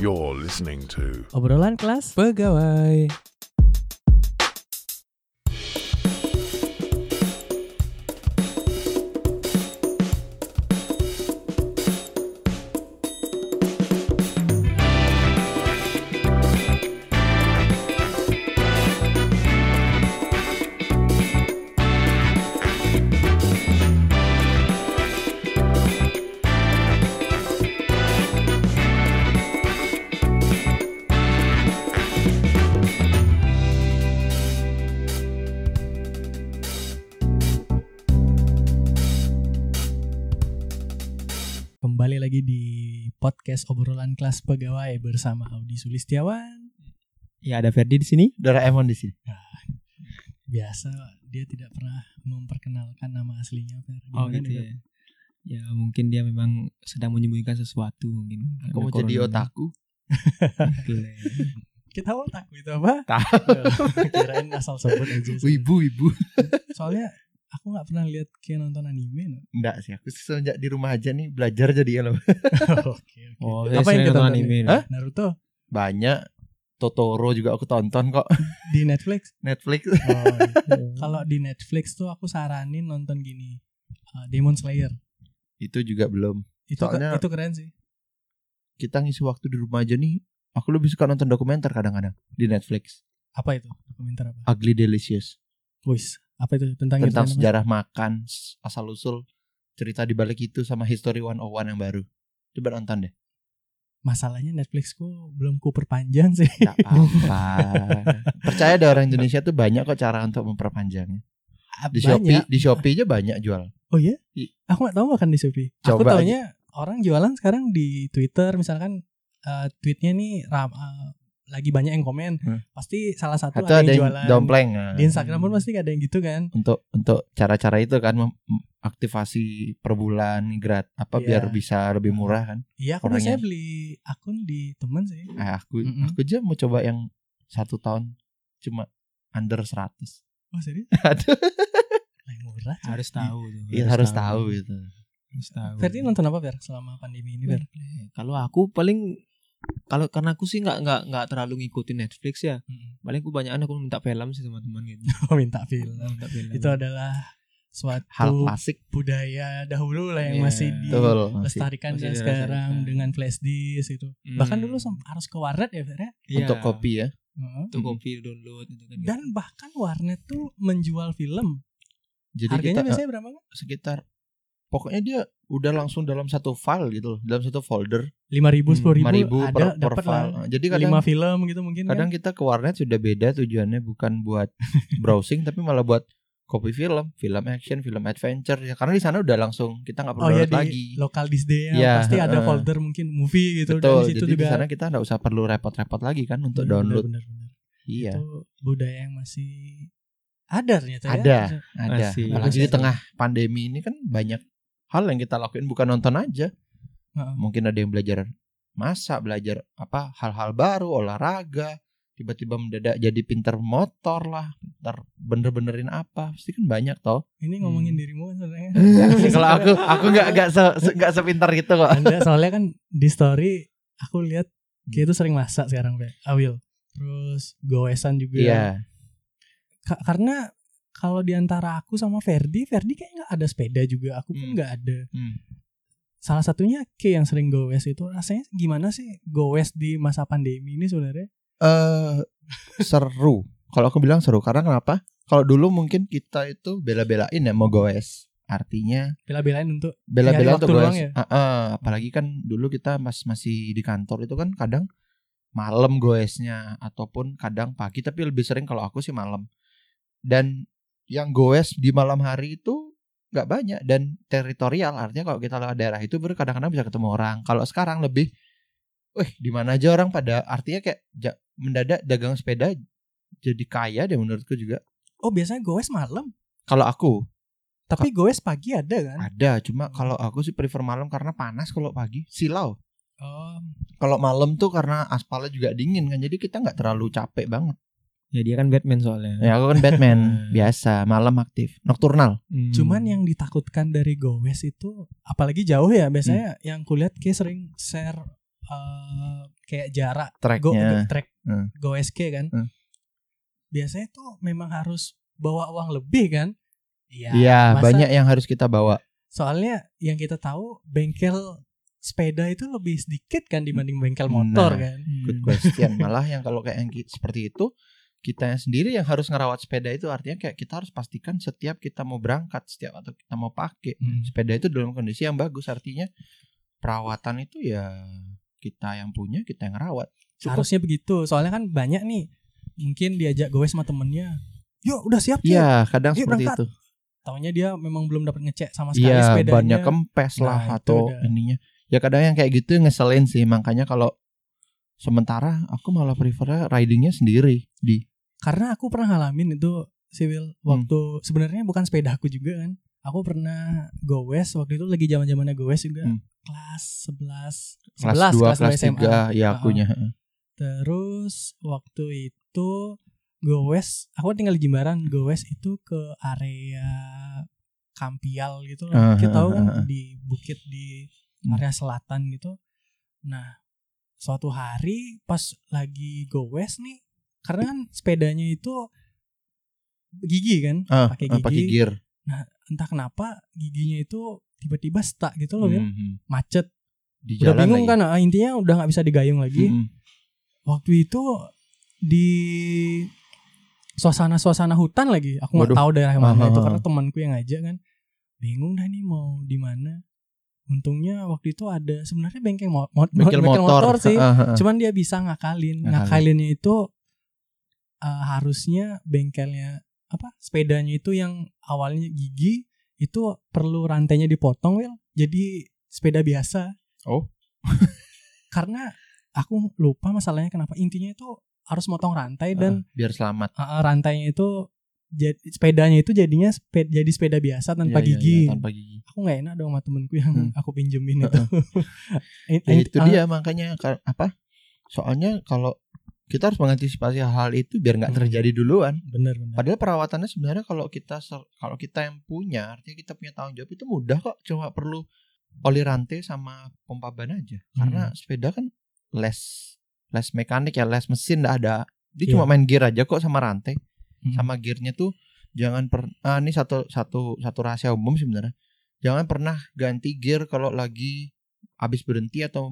You're listening to Obrolan kelas pegawai. Obrolan kelas pegawai bersama Audi Sulistiawan. Ya ada Ferdi di sini, Doraemon di sini. Biasa dia tidak pernah memperkenalkan nama aslinya. Fer. Oh gitu ya. Ya mungkin dia memang sedang menyembunyikan sesuatu mungkin. Aku mau jadi otaku. Kita tahu itu apa? Tahu. Kirain asal sebut aja. Wibu, wibu. Soalnya aku nggak pernah lihat kayak nonton anime. no. Enggak sih, aku sejak di rumah aja nih belajar jadi lo. Oke oke. Oh, Apa yang kita tonton anime? Hah? Naruto Banyak. Totoro juga aku tonton kok. di Netflix. Netflix. Oh, iya. Kalau di Netflix tuh aku saranin nonton gini. uh, Demon Slayer. Itu juga belum. Itu ke- Soalnya- itu keren sih. Kita ngisi waktu di rumah aja nih. Aku lebih suka nonton dokumenter kadang-kadang di Netflix. Apa itu? Dokumenter apa? Ugly Delicious. Wis, apa itu tentang Tentang itu? sejarah makan, asal usul, cerita di balik itu sama History 101 yang baru. Coba nonton deh. Masalahnya Netflixku belum ku perpanjang sih. Apa-apa. Percaya deh orang Indonesia tuh banyak kok cara untuk memperpanjangnya. Di Shopee, Banyak. di Shopee aja banyak jual. Oh iya? Aku gak tahu makan di Shopee. aku Coba taunya orang jualan sekarang di Twitter misalkan uh, tweetnya nih ram, uh, lagi banyak yang komen. Hmm. Pasti salah satu Atau ada, ada yang yang jualan. dompleng. nah. Di Instagram pun pasti ada yang gitu kan. untuk untuk cara-cara itu kan aktivasi per bulan grat apa Iya. biar bisa lebih murah kan Iya, aku Orangnya. biasanya beli akun di temen sih. eh, aku Mm-mm. aku aja mau coba yang satu tahun cuma under 100 Oh serius? aduh murah. Harus tahu tuh. iya harus tahu gitu Harus tahu. Ferdi nonton apa Fer selama pandemi ini Fer? Kalau aku paling kalau karena aku sih nggak nggak nggak terlalu ngikutin Netflix ya. Mm. Paling aku banyak aku minta film sih sama teman gitu. Oh minta film. minta film. Itu adalah suatu hal klasik budaya dahulu lah yang Iya. masih dilestarikan masih sekarang dengan flash disk itu. Hmm. Bahkan dulu harus ke warnet ya Fer ya. Iya, untuk kopi ya Heeh. Untuk kopi download gitu kan. Dan bahkan warnet tuh menjual film. jadi Harganya kita biasanya berapa kan? eh, sekitar pokoknya dia udah langsung dalam satu file gitu loh dalam satu folder Lima ribu, sepuluh ribu, 5000 per, ada per dapat file lah. jadi kadang Lima film gitu mungkin kadang kan? kita ke warnet sudah beda tujuannya bukan buat browsing tapi malah buat copy film, film action, film adventure ya karena di sana udah langsung kita nggak perlu Oh ya download di lagi. lokal disney Iya, pasti ada folder mungkin movie gitu Betul. dan di situ Jadi di juga sana kita nggak usah perlu repot-repot lagi kan untuk Bener, download. bener, bener. Iya. Itu budaya yang masih ada ternyata ya. Ada, ada. Masih. Apalagi di ada. tengah pandemi ini kan banyak hal yang kita lakuin bukan nonton aja. Heeh. Mungkin ada yang belajar masak, belajar apa hal-hal baru, olahraga, tiba-tiba mendadak jadi pinter motor lah, pinter bener-benerin apa, pasti kan banyak toh. Ini ngomongin Hmm. dirimu kan sebenarnya. Sih, kalau aku aku nggak nggak se, se- nggak sepintar gitu kok. Anda soalnya kan di story aku lihat kayak itu sering masak sekarang Pak. Awil. Terus goesan juga. Iya. Ka- karena kalau di antara aku sama Ferdi, Ferdi kayak nggak ada sepeda juga. Aku pun Hmm. nggak ada. Hmm. Salah satunya K yang sering goes itu rasanya gimana sih goes di masa pandemi ini sebenarnya? eh seru. Kalau aku bilang seru karena kenapa? Kalau dulu mungkin kita itu bela-belain ya mau goes. Artinya Bela-belain untuk bela-belain untuk goes. ya? Ah, ah, apalagi kan dulu kita mas masih di kantor itu kan kadang malam goesnya ataupun kadang pagi tapi lebih sering kalau aku sih malam. Dan yang goes di malam hari itu nggak banyak dan teritorial artinya kalau kita lewat daerah itu baru kadang-kadang bisa ketemu orang. Kalau sekarang lebih Wih, di mana aja orang pada artinya kayak ja- mendadak dagang sepeda jadi kaya deh menurutku juga. oh biasanya goes malam, Kalau aku tapi goes pagi ada kan? ada, cuma kalau aku sih prefer malam karena panas kalau pagi silau. Oh, Kalau malam tuh karena aspalnya juga dingin kan, jadi kita nggak terlalu capek banget. Ya dia kan Batman soalnya. Ya aku kan Batman biasa, malam aktif, nokturnal. Hmm. Cuman yang ditakutkan dari goes itu apalagi jauh ya biasanya yang kulihat kayak sering share eh, kayak jarak go, Tracknya. track Hmm. go SK kan. Hmm. Biasanya tuh memang harus bawa uang lebih kan? Iya. Iya, masa- banyak yang harus kita bawa. Soalnya yang kita tahu bengkel sepeda itu lebih sedikit kan dibanding bengkel motor Nah. kan. Good question. Malah yang kalau kayak yang seperti itu kita yang sendiri yang harus ngerawat sepeda itu artinya kayak kita harus pastikan setiap kita mau berangkat, setiap atau kita mau pakai Hmm. sepeda itu dalam kondisi yang bagus. Artinya perawatan itu ya kita yang punya, kita yang rawat. Cukup. Seharusnya begitu. Soalnya kan banyak nih mungkin diajak goes sama temennya. Yuk udah siap Cil." Iya, kadang Yuk, seperti berangkat. itu. Taunya dia memang belum dapat ngecek sama sekali Iya, sepedanya. banyak kempes lah Nah, atau ininya. Ya kadang yang kayak gitu ngeselin sih. Makanya kalau sementara aku malah prefer ridingnya sendiri di Karena aku pernah ngalamin itu Siwil Hmm. waktu sebenarnya bukan sepeda aku juga kan. Aku pernah goes waktu itu lagi zaman-zamannya goes juga. Hmm. Kelas 11 kelas 11 2, kelas, kelas 2 SMA. 3 ya akunya. Terus waktu itu goes aku tinggal di Jimbaran, goes itu ke area Kampial gitu loh. Ah, Kita tahu ah, kan di bukit di Hmm. area selatan gitu. Nah, suatu hari pas lagi goes nih, karena kan sepedanya itu gigi kan, Ah, pakai ah, gigi. pakai gear. Entah kenapa giginya itu tiba-tiba stuck gitu loh. Mhm. macet. Di Udah jalan bingung lagi. kan, ah, intinya udah nggak bisa digayung lagi. Mhm. Waktu itu di suasana-suasana hutan lagi. Aku nggak tahu daerah mana itu ah, karena temanku yang ngajak kan. Bingung dah nih mau di mana. Untungnya waktu itu ada sebenarnya bengkel, mo mo- Bengkel bengkel motor, sih. Ah, ah, ah. Cuman dia bisa ngakalin. Ngakalin. Ngakalinnya itu uh, harusnya bengkelnya apa? Sepedanya itu yang awalnya gigi itu perlu rantainya dipotong, Wil. Jadi sepeda biasa. Oh. Karena aku lupa masalahnya kenapa. Intinya itu harus motong rantai dan Ah, biar selamat. uh, rantainya itu jadi sepedanya itu jadinya jadi sepeda biasa tanpa iya, gigi. iya, tanpa gigi. Aku nggak enak dong sama temenku yang Hmm. aku pinjemin itu. Ya, itu uh, dia makanya ka- apa? Soalnya kalau kita harus mengantisipasi hal-hal itu biar nggak Hmm. terjadi duluan. Bener bener. Padahal perawatannya sebenarnya kalau kita kalau kita yang punya, artinya kita punya tanggung jawab itu mudah kok. Cuma perlu oli rantai sama pompa ban aja. Karena sepeda kan less less mekanik ya, less mesin nggak ada. Dia Iya. cuma main gear aja kok sama rantai. Hmm. Sama gearnya tuh jangan per ah, ini satu satu satu rahasia umum sebenarnya. Jangan pernah ganti gear kalau lagi habis berhenti atau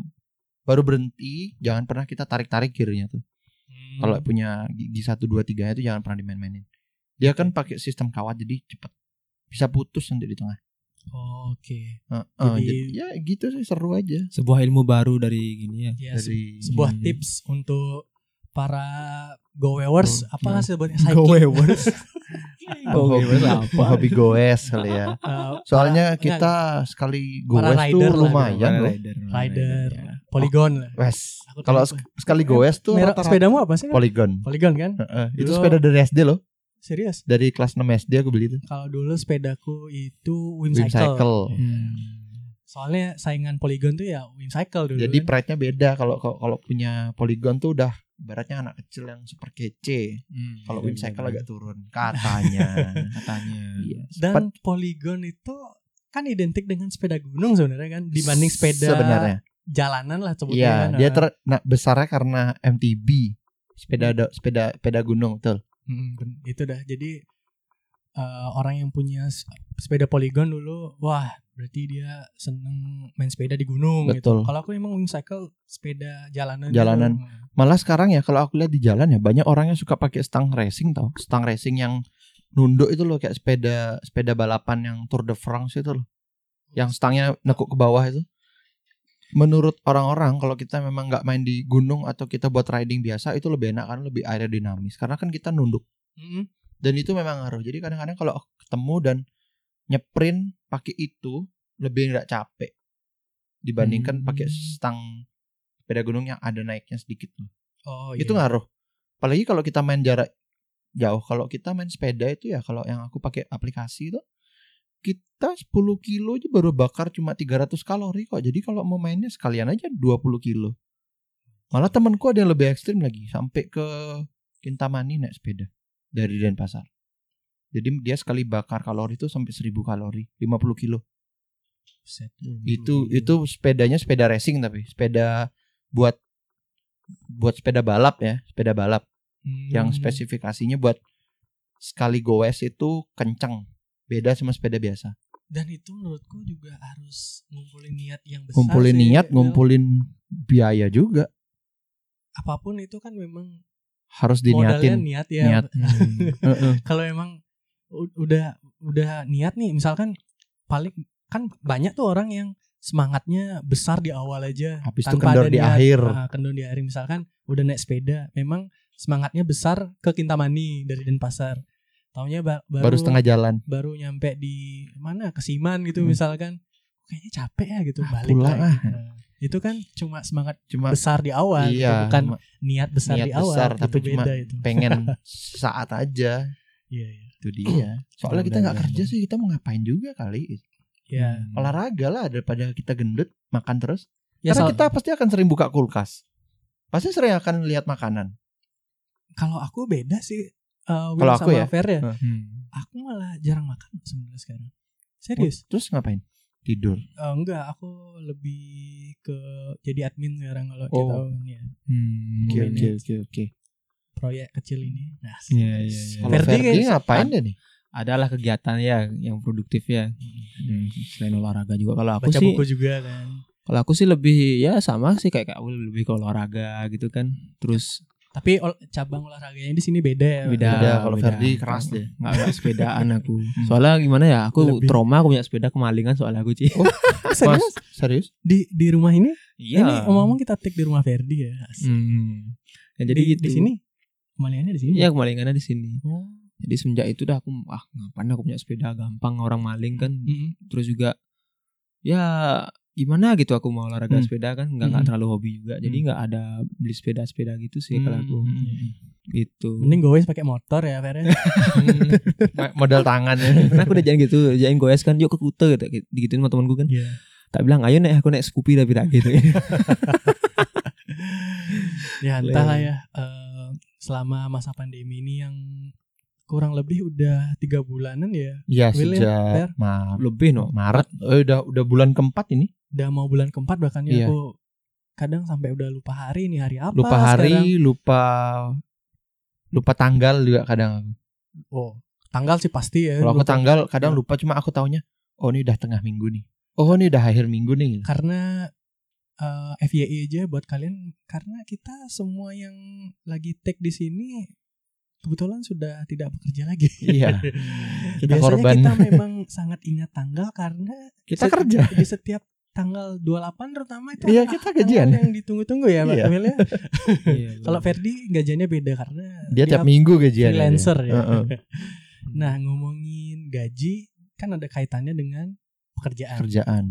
baru berhenti, jangan pernah kita tarik-tarik gearnya tuh. Hmm. Kalau punya gigi satu dua tiga itu jangan pernah dimain-mainin. Dia kan pakai sistem kawat jadi cepet bisa putus nanti di tengah. Oke. Heeh, Jadi- jadi, ya gitu sih seru aja. Sebuah ilmu baru dari gini ya. Ya, Dari sebuah Hmm. tips untuk para go-wewers Oh, apa oh. sebutnya cycling. Go-wewers. hobi, Go-wewers apa? hobi goes kali ya. Eh, Soalnya kita sekali goes tuh rider lumayan Mana loh. rider, mana rider, ya. Polygon lah. Wes. Kalau sekali goes tuh Merek rata-rata sepedamu apa sih? Polygon. Polygon kan? Heeh, Itu Dulu- sepeda dari SD loh. Serius? Dari kelas 6 SD aku beli itu. Kalau dulu sepedaku itu Wim Wim Cycle. Cycle. Hmm. Soalnya saingan Polygon tuh ya Wim Cycle dulu. Jadi kan. pride-nya beda kalau kalau punya Polygon tuh udah ibaratnya anak kecil yang super kece. Hmm, Kalau iya, Wim iya, Cycle iya. agak turun katanya. katanya. Iya. Dan Polygon itu kan identik dengan sepeda gunung sebenarnya kan dibanding sepeda sebenarnya. Jalanan lah sebutnya Iya, kan. dia ter nah, besarnya karena MTB. Sepeda ada sepeda sepeda gunung tuh. Hmm, itu dah. Jadi eh, orang yang punya sepeda Polygon dulu, wah berarti dia seneng main sepeda di gunung gitu. Betul. Kalau aku emang Wim Cycle sepeda jalanan. Jalanan. Gitu. Malah sekarang ya kalau aku lihat di jalan ya banyak orang yang suka pakai stang racing tau. Stang racing yang nunduk itu loh kayak sepeda sepeda balapan yang Tour de France itu loh. Yang stangnya nekuk ke bawah itu. Menurut orang-orang kalau kita memang nggak main di gunung atau kita buat riding biasa itu lebih enak karena lebih aerodinamis karena kan kita nunduk Mm-mm. dan itu memang ngaruh. Jadi kadang-kadang kalau ketemu dan nyeprint pakai itu lebih nggak capek dibandingkan Hmm. pakai stang sepeda gunung yang ada naiknya sedikit tuh. Oh Itu iya. ngaruh. Apalagi kalau kita main jarak jauh. Kalau kita main sepeda itu ya kalau yang aku pakai aplikasi itu kita 10 kilo aja baru bakar cuma 300 kalori kok. Jadi kalau mau mainnya sekalian aja 20 kilo. Malah temanku ada yang lebih ekstrim lagi sampai ke Kintamani naik sepeda dari Denpasar. Jadi dia sekali bakar kalori itu sampai 1000 kalori, 50 kilo. Itu itu sepedanya sepeda racing tapi sepeda buat buat sepeda balap ya, sepeda balap Hmm. yang spesifikasinya buat sekali goes itu kenceng. Beda sama sepeda biasa. dan itu menurutku juga harus ngumpulin niat yang besar Ngumpulin sih, niat, Will. ngumpulin biaya juga apa pun itu kan memang harus modalnya diniatin. niat ya Niat. Heeh. kalau emang udah udah niat nih misalkan paling kan banyak tuh orang yang semangatnya besar di awal aja Habis itu tanpa kendor ada di niat. akhir. Ah, kendor di akhir misalkan udah naik sepeda memang semangatnya besar ke Kintamani dari Denpasar taunya ba- baru Baru setengah jalan. baru nyampe di mana Kesiman gitu Hmm. misalkan kayaknya capek ya gitu Ah, balik pulang ah. Nah, itu kan cuma semangat Cuma besar di awal gitu, iya, bukan cuma niat besar niat di awal besar, itu tapi cuma beda itu pengen saat aja. iya iya Itu dia. Soalnya kita nggak kerja sih, kita mau ngapain juga kali. ya Olahraga lah daripada kita gendut makan terus. ya Karena kita pasti akan sering buka kulkas. Pasti sering akan lihat makanan. kalau aku beda sih uh, Will Kalau aku sama ya? Fer ya Hmm. aku malah jarang makan sebenarnya sekarang serius Terus ngapain? Tidur. Eh, enggak aku lebih ke jadi admin sekarang kalau Oh. kita tahu ya Hmm. Oke oke oke oke. proyek kecil ini nah Iya, iya, iya. Kalau Ferdi ngapain deh nih? Adalah kegiatan ya yang produktif ya. Hmm, Selain olahraga juga. Kalau aku baca sih, buku juga kan kalau aku sih lebih ya sama sih kayak Kak lebih ke olahraga gitu kan. Terus tapi ol- cabang olahraganya di sini beda ya beda. Beda, kalau beda. Ferdi keras deh. Nggak nggak sepedaan aku. Soalnya gimana ya? Aku Lebih. trauma aku punya sepeda kemalingan soalnya aku sih. Mas, serius serius? di di rumah ini Iya. ini omong-omong kita take di rumah Ferdi ya Asik. Hmm. Ya, jadi di, gitu. di sini kemalingannya di sini Iya kemalingannya di sini. oh Jadi semenjak itu dah aku ah ngapain aku punya sepeda gampang orang maling kan. Mm-mm. Terus juga ya gimana gitu aku mau olahraga Hmm. sepeda kan nggak nggak Hmm. terlalu hobi juga. Jadi nggak ada beli sepeda-sepeda gitu sih kalau aku. Hmm. Gitu. mending gue pakai motor ya Fer ya. Hmm. Modal tangan ya. Karena aku udah jangan gitu, jangan goes kan yuk ke Kute gitu, digituin sama temanku kan. Iya. Tak bilang ayo nek aku naik Scoopy tapi tak gitu. ya entahlah ya eh, selama masa pandemi ini yang kurang lebih udah tiga bulanan ya Ya Will ya, sejak Maret. Lebih no. Maret. Eh, udah udah bulan keempat ini. Udah mau bulan keempat bahkan ya Iya. aku kadang sampai udah lupa hari ini hari apa Lupa hari, sekarang. lupa lupa tanggal juga kadang aku. oh tanggal sih pasti ya Kalau aku tanggal kadang Ya. lupa cuma aku taunya oh ini udah tengah minggu nih. Oh ini udah akhir minggu nih. karena eh, FYI aja buat kalian karena kita semua yang lagi take di sini kebetulan sudah tidak bekerja lagi. Iya. Kita Biasanya korban. kita memang sangat ingat tanggal karena Kita se- kerja. di setiap tanggal 28 terutama itu Iya, kita gajian. yang ditunggu-tunggu ya Pak Iya. Emil ya. Iya, Kalau Ferdi gajiannya beda karena Dia tiap minggu gajian. freelancer ya. Heeh. Nah, ngomongin gaji kan ada kaitannya dengan pekerjaan. Kerjaan.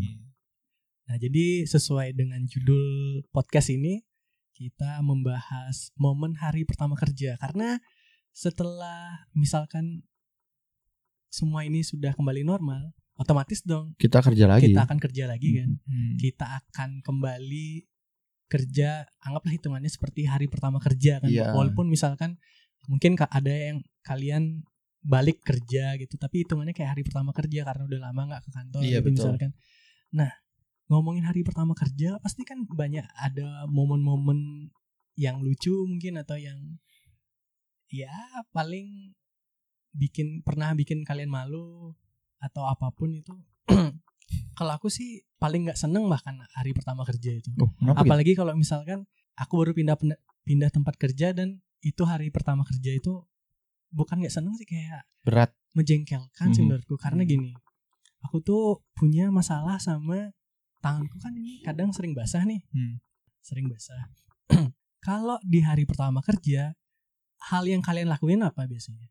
Nah, jadi sesuai dengan judul podcast ini kita membahas momen hari pertama kerja karena setelah misalkan semua ini sudah kembali normal, otomatis dong Kita kerja lagi. kita akan kerja lagi kan. Hmm. Kita akan kembali kerja anggaplah hitungannya seperti hari pertama kerja kan. Iya. Walaupun misalkan mungkin ada yang kalian balik kerja gitu, tapi hitungannya kayak hari pertama kerja karena udah lama nggak ke kantor Iya, gitu betul. misalkan. Nah, ngomongin hari pertama kerja pasti kan banyak ada momen-momen yang lucu mungkin atau yang ya paling bikin pernah bikin kalian malu atau apa pun itu. kalau aku sih paling nggak seneng bahkan hari pertama kerja itu. Oh, gitu? Apalagi kalau misalkan aku baru pindah pindah tempat kerja dan itu hari pertama kerja itu bukan nggak seneng sih kayak Berat. menjengkelkan sih Mhm. menurutku karena gini aku tuh punya masalah sama tanganku kan ini kadang sering basah nih Hmm. sering basah kalau di hari pertama kerja hal yang kalian lakuin apa biasanya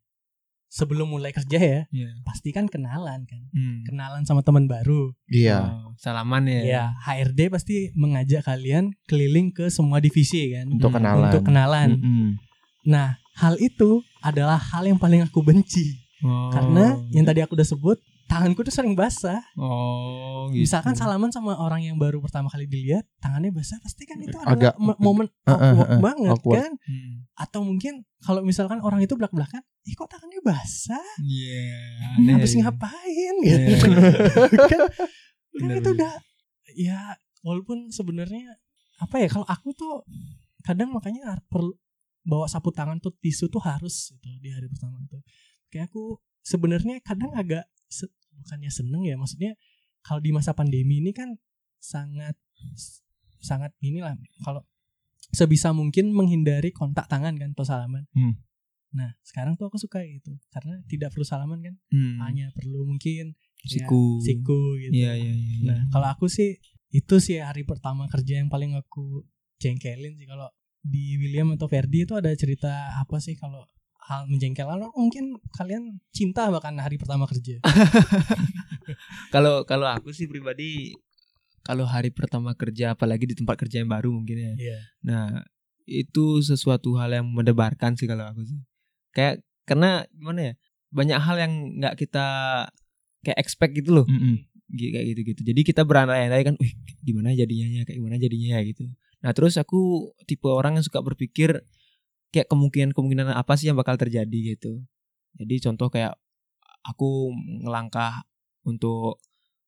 sebelum mulai kerja ya Iya. pasti kan kenalan kan Hmm. kenalan sama teman baru Iya. Oh, salaman ya. ya HRD pasti mengajak kalian keliling ke semua divisi kan Untuk Hmm, kenalan. untuk kenalan Mm-mm. nah hal itu adalah hal yang paling aku benci Oh. karena yang tadi aku udah sebut tanganku tuh sering basah Oh, gitu. misalkan salaman sama orang yang baru pertama kali dilihat tangannya basah pasti kan itu adalah Agak- mo- momen Uh, uh, awkward uh, banget awkward. kan Hmm. atau mungkin kalau misalkan orang itu belak belakan ih kok tangannya basah Iya. Aneh. habis ngapain Iya. gitu kan, kan itu udah ya walaupun sebenarnya apa ya kalau aku tuh kadang makanya perlu bawa sapu tangan tuh tisu tuh harus gitu di hari pertama itu kayak aku sebenarnya kadang agak se- bukannya seneng ya maksudnya kalau di masa pandemi ini kan sangat sangat inilah kalau sebisa mungkin menghindari kontak tangan kan atau salaman Hmm. nah sekarang tuh aku suka gitu karena tidak perlu salaman kan Hmm. hanya perlu mungkin ya, Siku. siku gitu iya iya. iya. Nah, kalau aku sih itu sih hari pertama kerja yang paling aku jengkelin sih kalau di William atau Ferdi itu ada cerita apa sih kalau hal menjengkelkan mungkin kalian cinta bahkan hari pertama kerja. Kalau kalau aku sih pribadi kalau hari pertama kerja apalagi di tempat kerja yang baru mungkin ya. Iya. Nah, itu sesuatu hal yang mendebarkan sih kalau aku sih. Kayak karena gimana ya? Banyak hal yang nggak kita kayak expect gitu loh. Mm-mm. Gi- kayak gitu-gitu. Jadi kita berandai-andai kan, "Wih, gimana jadinya ya? Kayak gimana jadinya ya?" gitu. Nah, terus aku tipe orang yang suka berpikir kayak kemungkinan-kemungkinan apa sih yang bakal terjadi gitu. Jadi contoh kayak aku ngelangkah untuk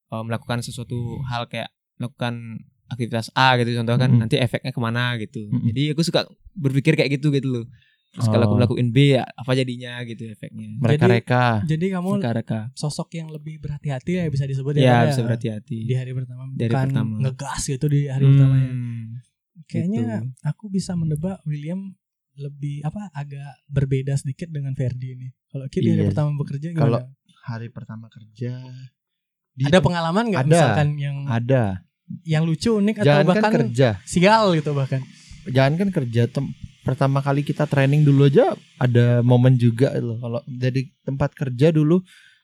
eh, melakukan sesuatu hal kayak melakukan aktivitas A gitu contoh kan Mm-mm. nanti efeknya ke mana gitu. Mm-mm. Jadi aku suka berpikir kayak gitu gitu loh. Terus kalau aku Oh. melakukan B ya apa jadinya gitu efeknya. Mereka-reka. Jadi kamu Reka-reka. sosok yang lebih berhati-hati ya bisa disebut Ya, Pak, bisa berhati-hati. di hari pertama Di hari bukan pertama. ngegas gitu di hari pertama ya. Hmm, Kayaknya gitu. aku bisa menebak William lebih apa agak berbeda sedikit dengan Ferdi ini. Kalau Ki di hari Iya. pertama bekerja gimana? Kalau Hari pertama kerja. di ada pengalaman nggak misalkan yang Ada. yang lucu unik atau Jangan kan bahkan kerja. sial gitu bahkan Jangan kan kerja. Tem- pertama kali kita training dulu aja ada momen juga loh. Kalau dari tempat kerja dulu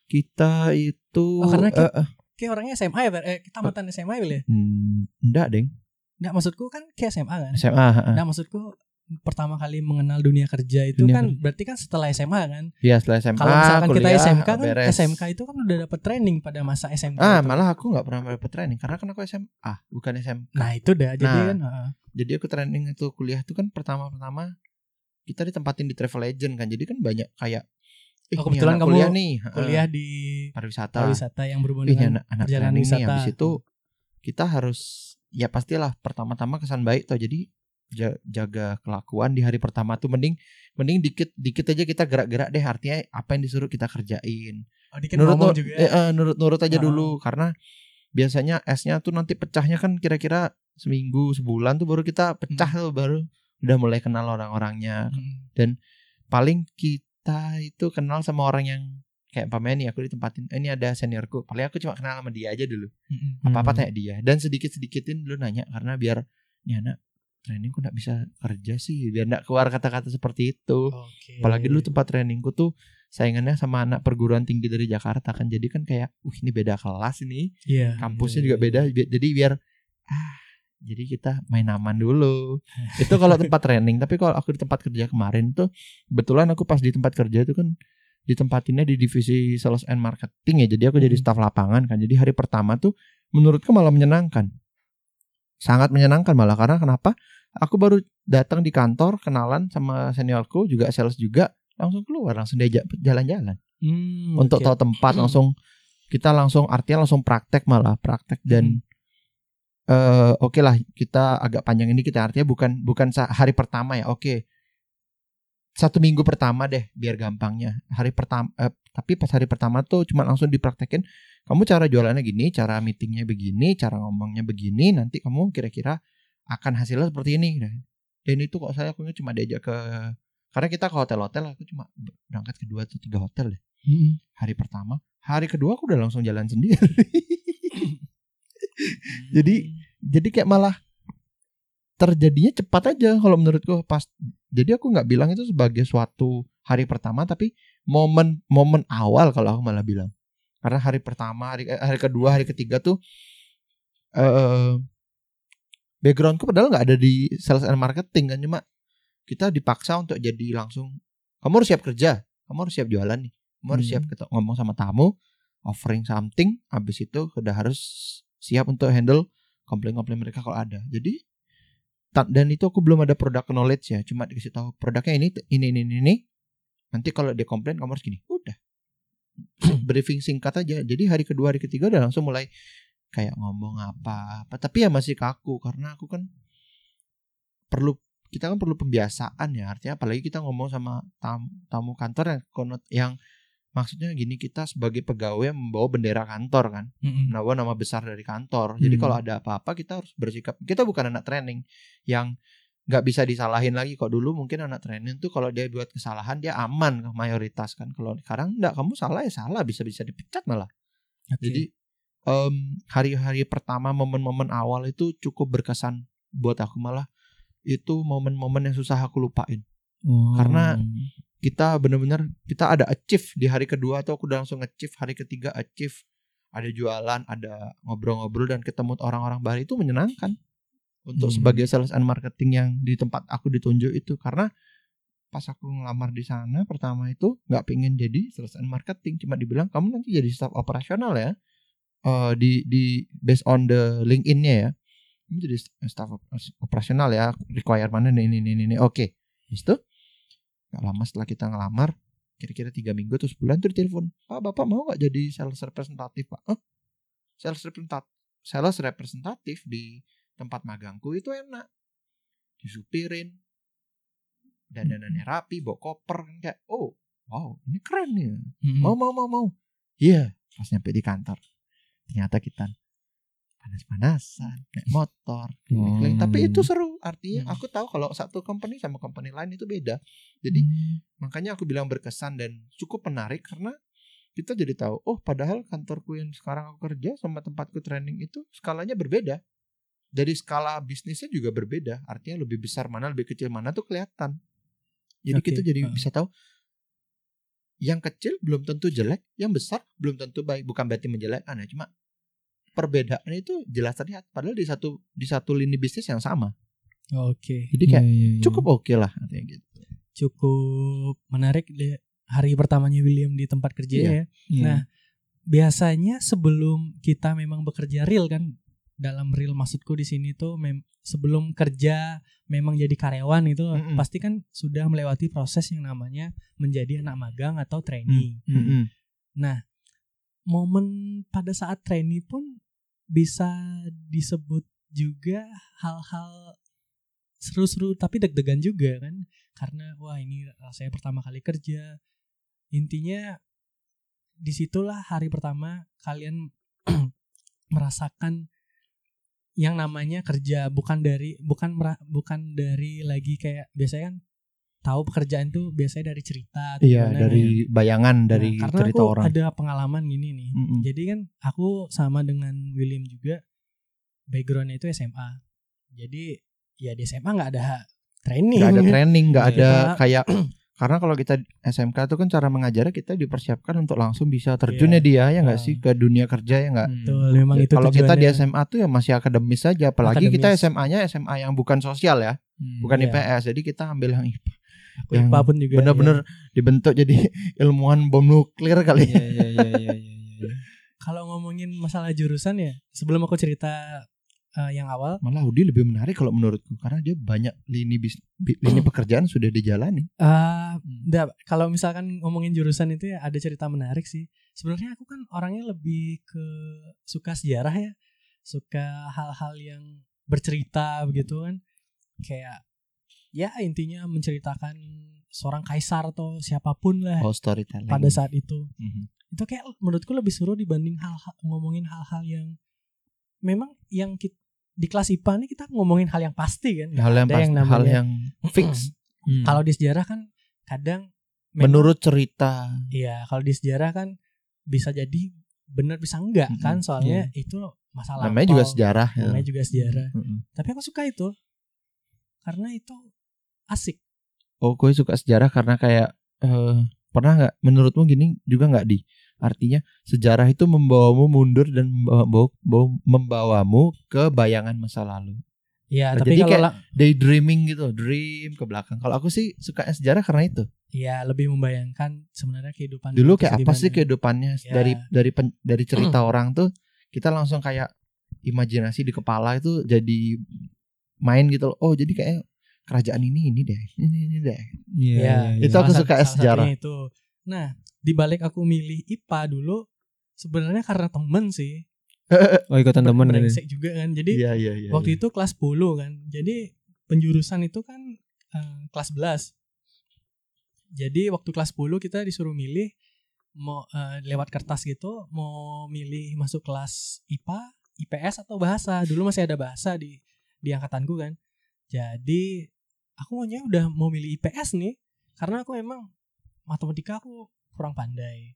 kita itu. Oh, karena eh, eh, kayak orangnya SMA ya eh kita mantan SMA ya hmm, enggak deng. nggak maksudku kan kayak SMA kan SMA. heeh. nah maksudku pertama kali mengenal dunia kerja itu Dunia kan kerja. berarti kan setelah SMA kan Iya setelah SMA. kalau misalkan kita kuliah, SMK kan beres. SMK itu kan udah dapet training pada masa SMK Ah itu. malah aku nggak pernah dapet training karena kan aku SMA bukan SMK. nah itu dah jadi Nah, kan heeh. Jadi aku training itu kuliah itu kan pertama-pertama kita ditempatin di travel agent kan. Jadi kan banyak kayak eh, Oh, kebetulan kamu kuliah nih, kuliah di pariwisata. pariwisata yang berhubungan dengan anak, perjalanan training nih wisata. habis itu kita harus ya pastilah pertama-tama kesan baik tuh. Jadi ja- jaga kelakuan di hari pertama tuh mending mending dikit dikit aja kita gerak-gerak deh artinya apa yang disuruh kita kerjain. oh, dikit nurut ngomong nur- juga eh, eh, nurut nurut aja Ah. dulu karena biasanya esnya tuh nanti pecahnya kan kira-kira seminggu sebulan tuh baru kita pecah Hmm. tuh baru udah mulai kenal orang-orangnya Mm. paling kita itu kenal sama orang yang kayak pamen nih aku ditempatin eh, ini ada seniorku paling aku cuma kenal sama dia aja dulu Mm-mm. apa apa Hmm. tanya dia dan sedikit sedikitin dulu nanya karena biar ini anak training kok nggak bisa kerja sih biar nggak keluar kata-kata seperti itu Oke. apalagi dulu tempat trainingku tuh saingannya sama anak perguruan tinggi dari Jakarta kan jadi kan kayak uh ini beda kelas ini Iya. kampusnya iya, juga iya. beda jadi biar ah jadi kita main aman dulu itu kalau tempat training tapi kalau aku di tempat kerja kemarin tuh kebetulan aku pas di tempat kerja itu kan ditempatinnya di divisi sales and marketing ya jadi aku jadi Hmm. staf lapangan kan jadi hari pertama tuh menurutku malah menyenangkan sangat menyenangkan malah karena kenapa? Aku baru datang di kantor kenalan sama seniorku juga sales juga langsung keluar langsung diajak jalan-jalan. Hmm, untuk oke. tahu tempat langsung kita langsung artinya langsung praktek malah praktek dan eh oke lah kita agak panjang ini kita artinya bukan bukan hari pertama ya oke. Satu minggu pertama deh biar gampangnya. Hari pertama eh, tapi pas hari pertama tuh cuma langsung dipraktekin kamu cara jualannya gini cara meetingnya begini cara ngomongnya begini nanti kamu kira-kira akan hasilnya seperti ini. Dan itu kok saya aku cuma diajak ke karena kita ke hotel-hotel aku cuma berangkat ke dua atau tiga hotel deh. Mm-mm. hari pertama hari kedua aku udah langsung jalan sendiri. Jadi- jadi kayak malah terjadinya cepat aja kalau menurutku. Pas jadi aku nggak bilang itu sebagai suatu hari pertama tapi momen momen awal kalau aku malah bilang karena hari pertama hari eh, hari kedua hari ketiga tuh eh backgroundku padahal nggak ada di sales and marketing kan cuma kita dipaksa untuk jadi langsung kamu harus siap kerja kamu harus siap jualan nih kamu harus Hmm. siap ketok- ngomong sama tamu offering something habis itu udah harus siap untuk handle komplain-komplain mereka kalau ada jadi dan itu aku belum ada product knowledge ya cuma dikasih tahu produknya ini ini ini ini, nanti kalau dia komplain kamu harus gini briefing singkat aja. Jadi hari kedua hari ketiga udah langsung mulai kayak ngomong apa apa. Tapi ya masih kaku karena aku kan perlu kita kan perlu pembiasaan ya. Artinya apalagi kita ngomong sama tam- tamu kantor yang konot yang maksudnya gini kita sebagai pegawai membawa bendera kantor kan. Membawa nama besar dari kantor. Jadi Hmm. kalau ada apa-apa kita harus bersikap. Kita bukan anak training yang nggak bisa disalahin lagi. Kok dulu mungkin anak training tuh kalau dia buat kesalahan dia aman mayoritas kan. Kalau sekarang enggak kamu salah ya salah bisa bisa dipecat malah. Oke. jadi em, hari-hari pertama momen-momen awal itu cukup berkesan buat aku malah. Itu momen-momen yang susah aku lupain. Oh. Karena- kita bener-bener kita ada achieve di hari kedua atau aku udah langsung achieve hari ketiga achieve. Ada jualan ada ngobrol-ngobrol dan ketemu orang-orang baru itu menyenangkan untuk Hmm. sebagai sales and marketing yang di tempat aku ditunjuk itu karena pas aku ngelamar di sana pertama itu nggak pengen jadi sales and marketing cuma dibilang kamu nanti jadi staff operasional ya Eh, di di based on the LinkedIn-nya ya kamu jadi staff op- operasional ya requirement ini ini ini, ini. oke Habis itu Gak lama setelah kita ngelamar Kira-kira tiga minggu atau sebulan tuh ditelepon Pak bapak mau gak jadi sales representatif pak Hah? Sales representatif Sales representatif di tempat magangku itu enak. Disupirin. Dandanannya rapi Bawa koper kan Kayak oh wow ini keren nih. Mm-mm. Mau mau mau mau. Iya. Pas nyampe di kantor Ternyata kita panas-panasan naik motor Hmm. tapi itu seru artinya Hmm. aku tahu kalau satu company sama company lain itu beda. Jadi Hmm. makanya aku bilang berkesan dan cukup menarik karena kita jadi tahu oh padahal kantorku yang sekarang aku kerja sama tempatku training itu skalanya berbeda dari skala bisnisnya juga berbeda artinya lebih besar mana lebih kecil mana tuh kelihatan jadi Oke, kita jadi ah. bisa tahu yang kecil belum tentu jelek yang besar belum tentu baik bukan berarti menjelekkan ya cuma perbedaan itu jelas terlihat padahal di satu di satu lini bisnis yang sama Oke. jadi kayak Iya, iya, iya. cukup oke lah artinya gitu Cukup menarik deh hari pertamanya William di tempat kerja Iya. ya. Iya. Nah, biasanya sebelum kita memang bekerja real kan dalam real maksudku di sini tuh mem- sebelum kerja memang jadi karyawan itu Mm-mm. pasti kan sudah melewati proses yang namanya menjadi anak magang atau trainee. Hmm. Nah, momen pada saat trainee pun bisa disebut juga hal-hal seru-seru tapi deg-degan juga kan karena wah ini rasanya pertama kali kerja intinya di situlah hari pertama kalian merasakan yang namanya kerja bukan dari bukan bukan dari lagi kayak biasanya kan tahu pekerjaan tuh biasanya dari cerita atau iya gimana ya. dari bayangan dari Nah, karena cerita aku orang ada pengalaman gini nih. Mm-mm. Jadi kan aku sama dengan William juga backgroundnya itu SMA. Jadi ya di SMA nggak ada training. nggak ada training nggak ada. kayak karena kalau kita SMK itu kan cara mengajarnya kita dipersiapkan untuk langsung bisa terjun Iya. ya dia ya nggak Ah. sih ke dunia kerja ya nggak Hmm. Betul, memang itu kalau kita di. SMA tuh ya masih akademis saja apalagi kita Akademis. SMA-nya SMA yang bukan sosial ya Hmm. bukan Iya. IPS jadi kita ambil yang IPA yang IPA pun juga. bener-bener ya. dibentuk jadi ilmuwan bom nuklir kali Iya, iya, iya, iya, iya, iya. Kalau ngomongin masalah jurusan ya, sebelum aku cerita eh, yang awal, malah Udi lebih menarik kalau menurutku karena dia banyak lini bis, bi- lini pekerjaan sudah dijalani. Eh nggak, kalau misalkan ngomongin jurusan itu ya ada cerita menarik sih. Sebenarnya aku kan orangnya lebih ke suka sejarah ya, suka hal-hal yang bercerita begitu kan, kayak ya intinya menceritakan seorang kaisar atau siapa pun lah oh storytelling. pada saat itu. Mhm. Itu kayak menurutku lebih seru dibanding hal ngomongin hal-hal yang memang yang kita di kelas IPA nih kita ngomongin hal yang pasti kan. hal yang ada pasti, hal namanya- yang fix Hmm. Kalau di sejarah kan kadang memang- menurut cerita Iya, kalau di sejarah kan bisa jadi benar bisa enggak Mm-mm, kan soalnya itu masalah namanya juga sejarah ya. namanya juga sejarah. Mhm. Tapi aku suka itu karena itu asik. Oh, gue suka sejarah karena kayak eh, pernah nggak? Menurutmu gini juga nggak di? Artinya sejarah itu membawamu mundur dan membawa, membawa- membawamu ke bayangan masa lalu. Iya, Nah, tapi jadi kalau kayak Daydreaming gitu, dream ke belakang. Kalau aku sih suka sejarah karena itu. ya lebih membayangkan sebenarnya kehidupan Dulu kayak apa sih kehidupannya Ya. dari dari pen- dari cerita orang tuh kita langsung kayak imajinasi di kepala itu jadi main gitu loh. Oh, jadi kayak kerajaan ini ini deh, ini ini deh. Iya, Ya, iya, iya. Itu aku salah suka salah sejarah. itu. Nah, di balik aku milih IPA dulu sebenarnya karena temen sih. Oh ikutan temen. Brengsek juga kan. Jadi Iya iya iya. waktu iya. itu kelas 10 kan. Jadi penjurusan itu kan eh, kelas 11. Jadi waktu kelas 10 kita disuruh milih mau eh, lewat kertas gitu mau milih masuk kelas IPA, IPS atau bahasa. Dulu masih ada bahasa di di angkatanku kan. Jadi aku maunya udah mau milih IPS nih karena aku emang matematika aku kurang pandai.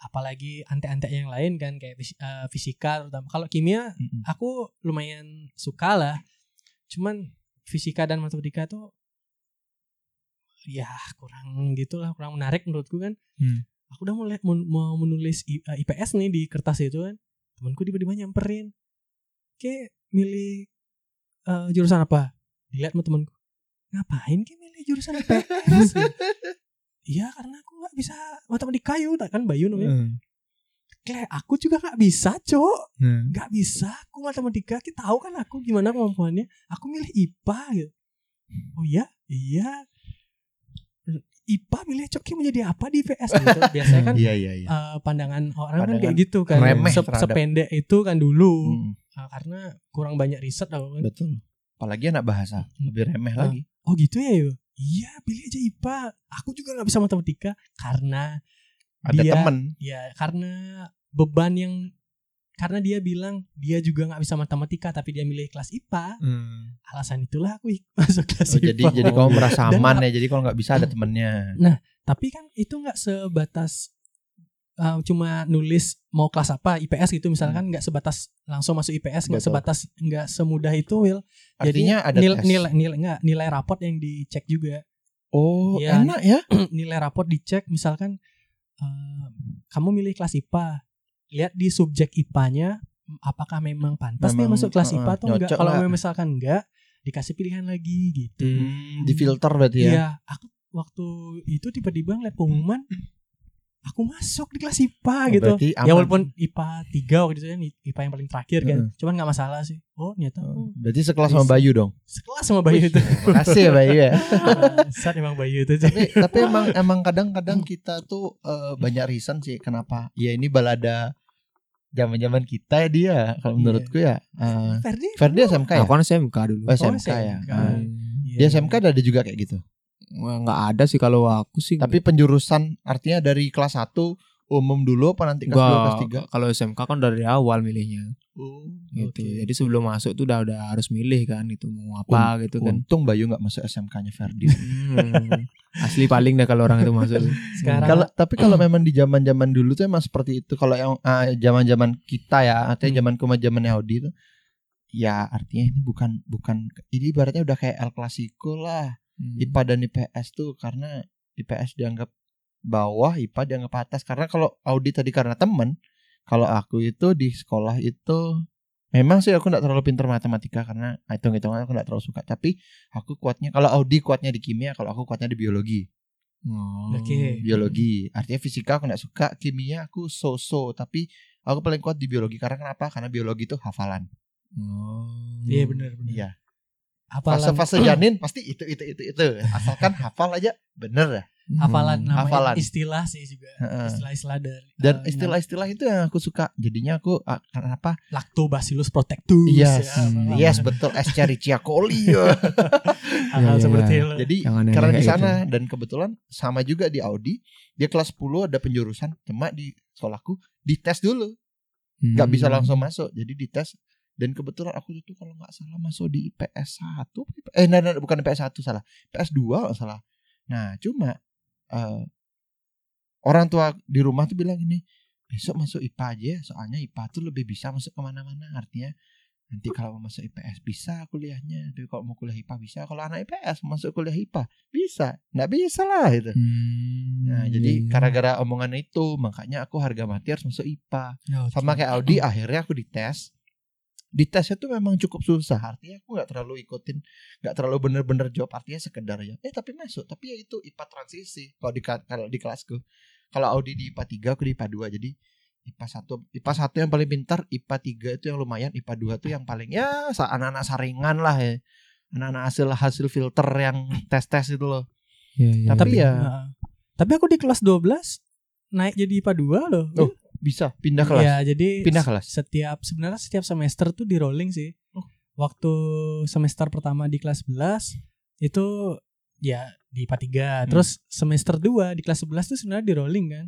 Apalagi ante-ante yang lain kan kayak fis- eh, fisika terutama. Kalau kimia Mm-mm. aku lumayan suka lah. Cuman fisika dan matematika tuh ya kurang gitulah, kurang menarik menurutku kan. Hmm. Aku udah mulai mau, menulis I- eh, IPS nih di kertas itu kan. Temanku tiba-tiba nyamperin. Kayak milih eh, jurusan apa? Dilihat sama temanku. Ngapain kayak milih jurusan IPS? Iya karena aku nggak bisa matematika yuk kan Bayu namanya. Hmm. Kayak aku juga nggak bisa cok. Hmm. nggak bisa aku matematika kita tahu kan aku gimana kemampuannya? Aku milih IPA gitu. Oh iya? Iya. IPA milih coki menjadi apa di IPS gitu. Biasanya kan Iya iya iya. eh, pandangan orang kan Pandangan kayak gitu kan. remeh Se- terhadap- sependek itu kan dulu. Mm, Eh, karena kurang banyak riset kan. Betul. Apalagi anak bahasa lebih remeh Ah. lagi. oh gitu ya yo iya pilih aja IPA aku juga nggak bisa matematika karena Ada Dia- temen. ya karena beban yang karena dia bilang dia juga nggak bisa matematika tapi dia milih kelas IPA Hmm. alasan itulah aku masuk kelas Oh, jadi IPA. jadi kamu merasa aman ya. Jadi kalau nggak bisa ada temennya. tapi kan itu nggak sebatas uh, cuma nulis mau kelas apa IPS gitu misalkan nggak sebatas langsung masuk IPS nggak sebatas nggak semudah itu Will Artinya ada nil- tes. nilai nilai nggak nilai raport yang dicek juga Oh Iya. enak ya. nilai raport dicek misalkan uh, kamu milih kelas IPA lihat di subjek IPA-nya apakah memang pantas dia Memang, masuk kelas uh, IPA atau enggak kalau nggak? misalkan enggak dikasih pilihan lagi gitu Hmm, di filter berarti ya. Iya, aku waktu itu tiba-tiba ngeliat pengumuman aku masuk di kelas IPA Oh, gitu. Ya walaupun IPA 3 waktu itu kan IPA yang paling terakhir kan. Heeh. Cuman nggak masalah sih. Oh, ternyata Oh, Berarti sekelas sama Bisa. Bayu dong. sekelas sama Bayu itu. Makasih ya Bayu ya. Saat emang Bayu itu. tapi tapi emang emang kadang-kadang kita tuh eh, banyak reason sih kenapa. Ya ini balada zaman-zaman kita ya dia kalau Iya. menurutku ya. Eh, Ferdi. Ferdi SMK ya? Aku kan SMK dulu. Oh, SMK, SMK. ya. Kan. Ah. Iya. Dia SMK ada juga kayak gitu. Wah, nggak ada sih kalau aku sih. Tapi penjurusan artinya dari kelas 1 umum dulu apa nanti kelas 2 kelas Enggak, kalau SMK kan dari awal milihnya 3? Oh, gitu. Oke. Jadi sebelum masuk tuh udah udah harus milih kan itu mau apa gitu kan. Untung Bayu nggak masuk SMK-nya Ferdi. Hmm. Asli paling dah kalau orang itu masuk. Sekarang kalau tapi kalau memang di zaman-zaman dulu tuh emang seperti itu. Kalau yang ah, zaman-zaman kita ya, artinya Hmm. zaman kuma zaman Yahudi itu ya artinya ini bukan bukan ini ibaratnya udah kayak El Clasico lah. Hmm. IPA dan IPS tuh karena IPS dianggap bawah, IPA dianggap atas. Karena kalau Audi tadi karena temen, kalau aku itu di sekolah itu memang sih aku nggak terlalu pintar matematika karena hitung-hitungan aku nggak terlalu suka. Tapi aku kuatnya kalau Audi kuatnya di kimia, kalau aku kuatnya di biologi. Oh. Oke. Biologi, artinya fisika aku nggak suka, kimia aku so-so. Tapi aku paling kuat di biologi karena kenapa? Karena biologi itu hafalan. Oh. Iya benar benar. Iya. Hafalan Fase-fase janin pasti itu itu itu itu. Asalkan hafal aja bener ya. hafalan Hmm. namanya Hafalan. istilah sih juga. Istilah-istilah dari Dan eh, istilah-istilah itu yang aku suka. Jadinya aku ah, karena apa? lactobacillus protectus. Yes, ya, Hmm. apa- yes betul Escherichia coli. ya. Hal-hal Ya, ya, seperti itu. Jadi karena di sana dan kebetulan sama juga di Audi, dia kelas 10 ada penjurusan, cuma di sekolahku dites dulu, nggak bisa Hmm. langsung masuk. Jadi dites dan kebetulan aku itu kalau nggak salah masuk di IPS 1 eh nah, nah, bukan IPS 1 salah. IPS 2 nggak salah. Nah cuma eh, orang tua di rumah tuh bilang ini besok masuk IPA aja ya soalnya IPA tuh lebih bisa masuk ke mana-mana artinya nanti kalau mau masuk IPS bisa kuliahnya tapi kalau mau kuliah IPA bisa kalau anak IPS masuk kuliah IPA bisa nggak bisa lah gitu. Hmm, nah jadi iya. gara-gara omongan itu makanya aku harga mati harus masuk IPA Ya, oke. sama kayak Audi akhirnya aku dites di tesnya tuh memang cukup susah. Artinya aku nggak terlalu ikutin nggak terlalu bener-bener jawab. Artinya sekedar ya eh tapi masuk. Tapi ya itu IPA transisi. Kalau di kalau di kelasku. Kalau Audi di IPA 3 aku di IPA 2 jadi IPA 1 IPA 1 yang paling pintar IPA 3 itu yang lumayan IPA 2 tuh yang paling ya anak-anak saringan lah ya. Anak-anak hasil hasil filter yang tes-tes itu loh. Iya, iya. tapi ya Heeh. tapi aku di kelas 12 naik jadi IPA 2 loh. Oh, bisa pindah kelas Ya, jadi Pindah kelas? Setiap sebenarnya setiap semester tuh di rolling sih. Oh. waktu semester pertama di kelas 11 itu ya di IPA 3. Terus semester 2 di kelas 11 tuh sebenarnya di rolling kan.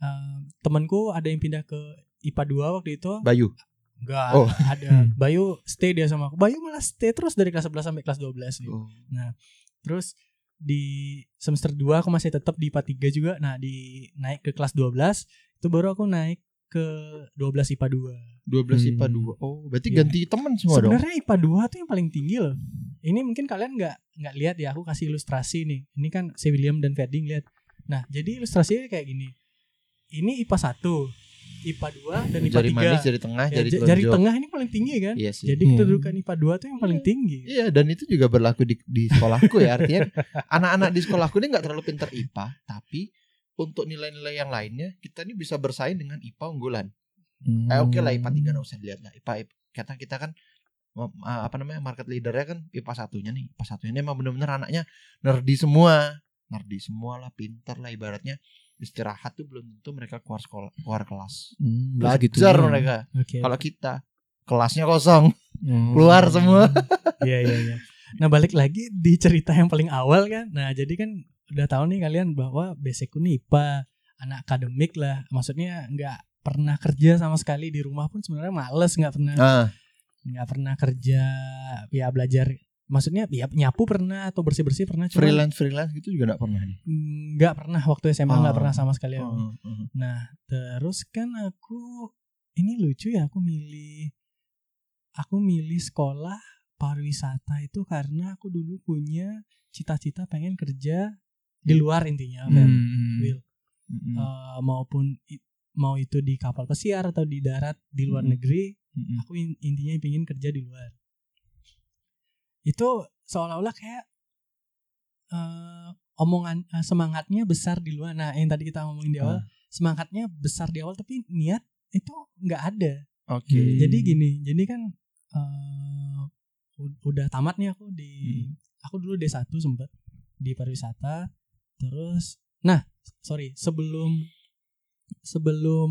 Eh, temanku ada yang pindah ke IPA 2 waktu itu. Bayu. Enggak, Oh. ada. Hmm. Bayu stay dia sama aku. Bayu malah stay terus dari kelas 11 sampai kelas 12 gitu. Oh. Terus di semester 2 aku masih tetap di IPA 3 juga. Nah, di naik ke kelas 12 itu baru aku naik ke 12 IPA 2. 12 IPA Hmm. 2. Oh, berarti Iya. ganti teman semua dong. Sebenarnya IPA 2 tuh yang paling tinggi loh. Ini mungkin kalian nggak nggak lihat ya, aku kasih ilustrasi nih. Ini kan si William dan Ferding lihat. Nah, jadi ilustrasinya kayak gini. Ini IPA 1, IPA 2 dan IPA Jari 3. manis, jari tengah, Ya, jari jari tengah ini paling tinggi kan? Iya sih. Jadi Iya. kedudukan IPA 2 tuh yang paling tinggi. Iya dan itu juga berlaku di di sekolahku ya artinya anak-anak di sekolahku ini nggak terlalu pintar IPA tapi untuk nilai-nilai yang lainnya kita ini bisa bersaing dengan IPA unggulan. Eh oke lah IPA 3 nggak usah dilihat lah IPA kata kita kan eh, apa namanya market leadernya kan IPA satunya nih IPA satunya ini emang bener-bener anaknya nerdi semua nerdi semua lah pintar lah ibaratnya istirahat tuh belum tentu mereka keluar sekolah keluar kelas Hmm, belajar segitunya. mereka Oke. kalau kita kelasnya kosong Hmm. keluar semua Iya iya iya. Nah balik lagi di cerita yang paling awal kan. Nah jadi kan udah tahu nih kalian bahwa basicku nih IPA anak akademik lah. Maksudnya nggak pernah kerja sama sekali di rumah pun sebenarnya males nggak pernah nah nggak pernah kerja ya belajar. Maksudnya ya nyapu pernah atau bersih bersih pernah cuma freelance freelance gitu juga nggak pernah nggak pernah waktu SMA nggak Oh. pernah sama sekali. aku. Oh. Nah terus kan aku ini lucu ya aku milih aku milih sekolah pariwisata itu karena aku dulu punya cita-cita pengen kerja di luar intinya Fer. Hmm. Will. Mm-mm. Eh, maupun mau itu di kapal pesiar atau di darat di luar Hmm. negeri Mm-mm. aku in- intinya pengen kerja di luar itu seolah-olah kayak eh, omongan eh, semangatnya besar di luar nah yang tadi kita ngomongin di awal Ah. semangatnya besar di awal tapi niat itu nggak ada Oke. Hmm. jadi gini jadi kan eh, u- udah tamat nih aku di Hmm. aku dulu D1 sempet di pariwisata terus nah sorry sebelum sebelum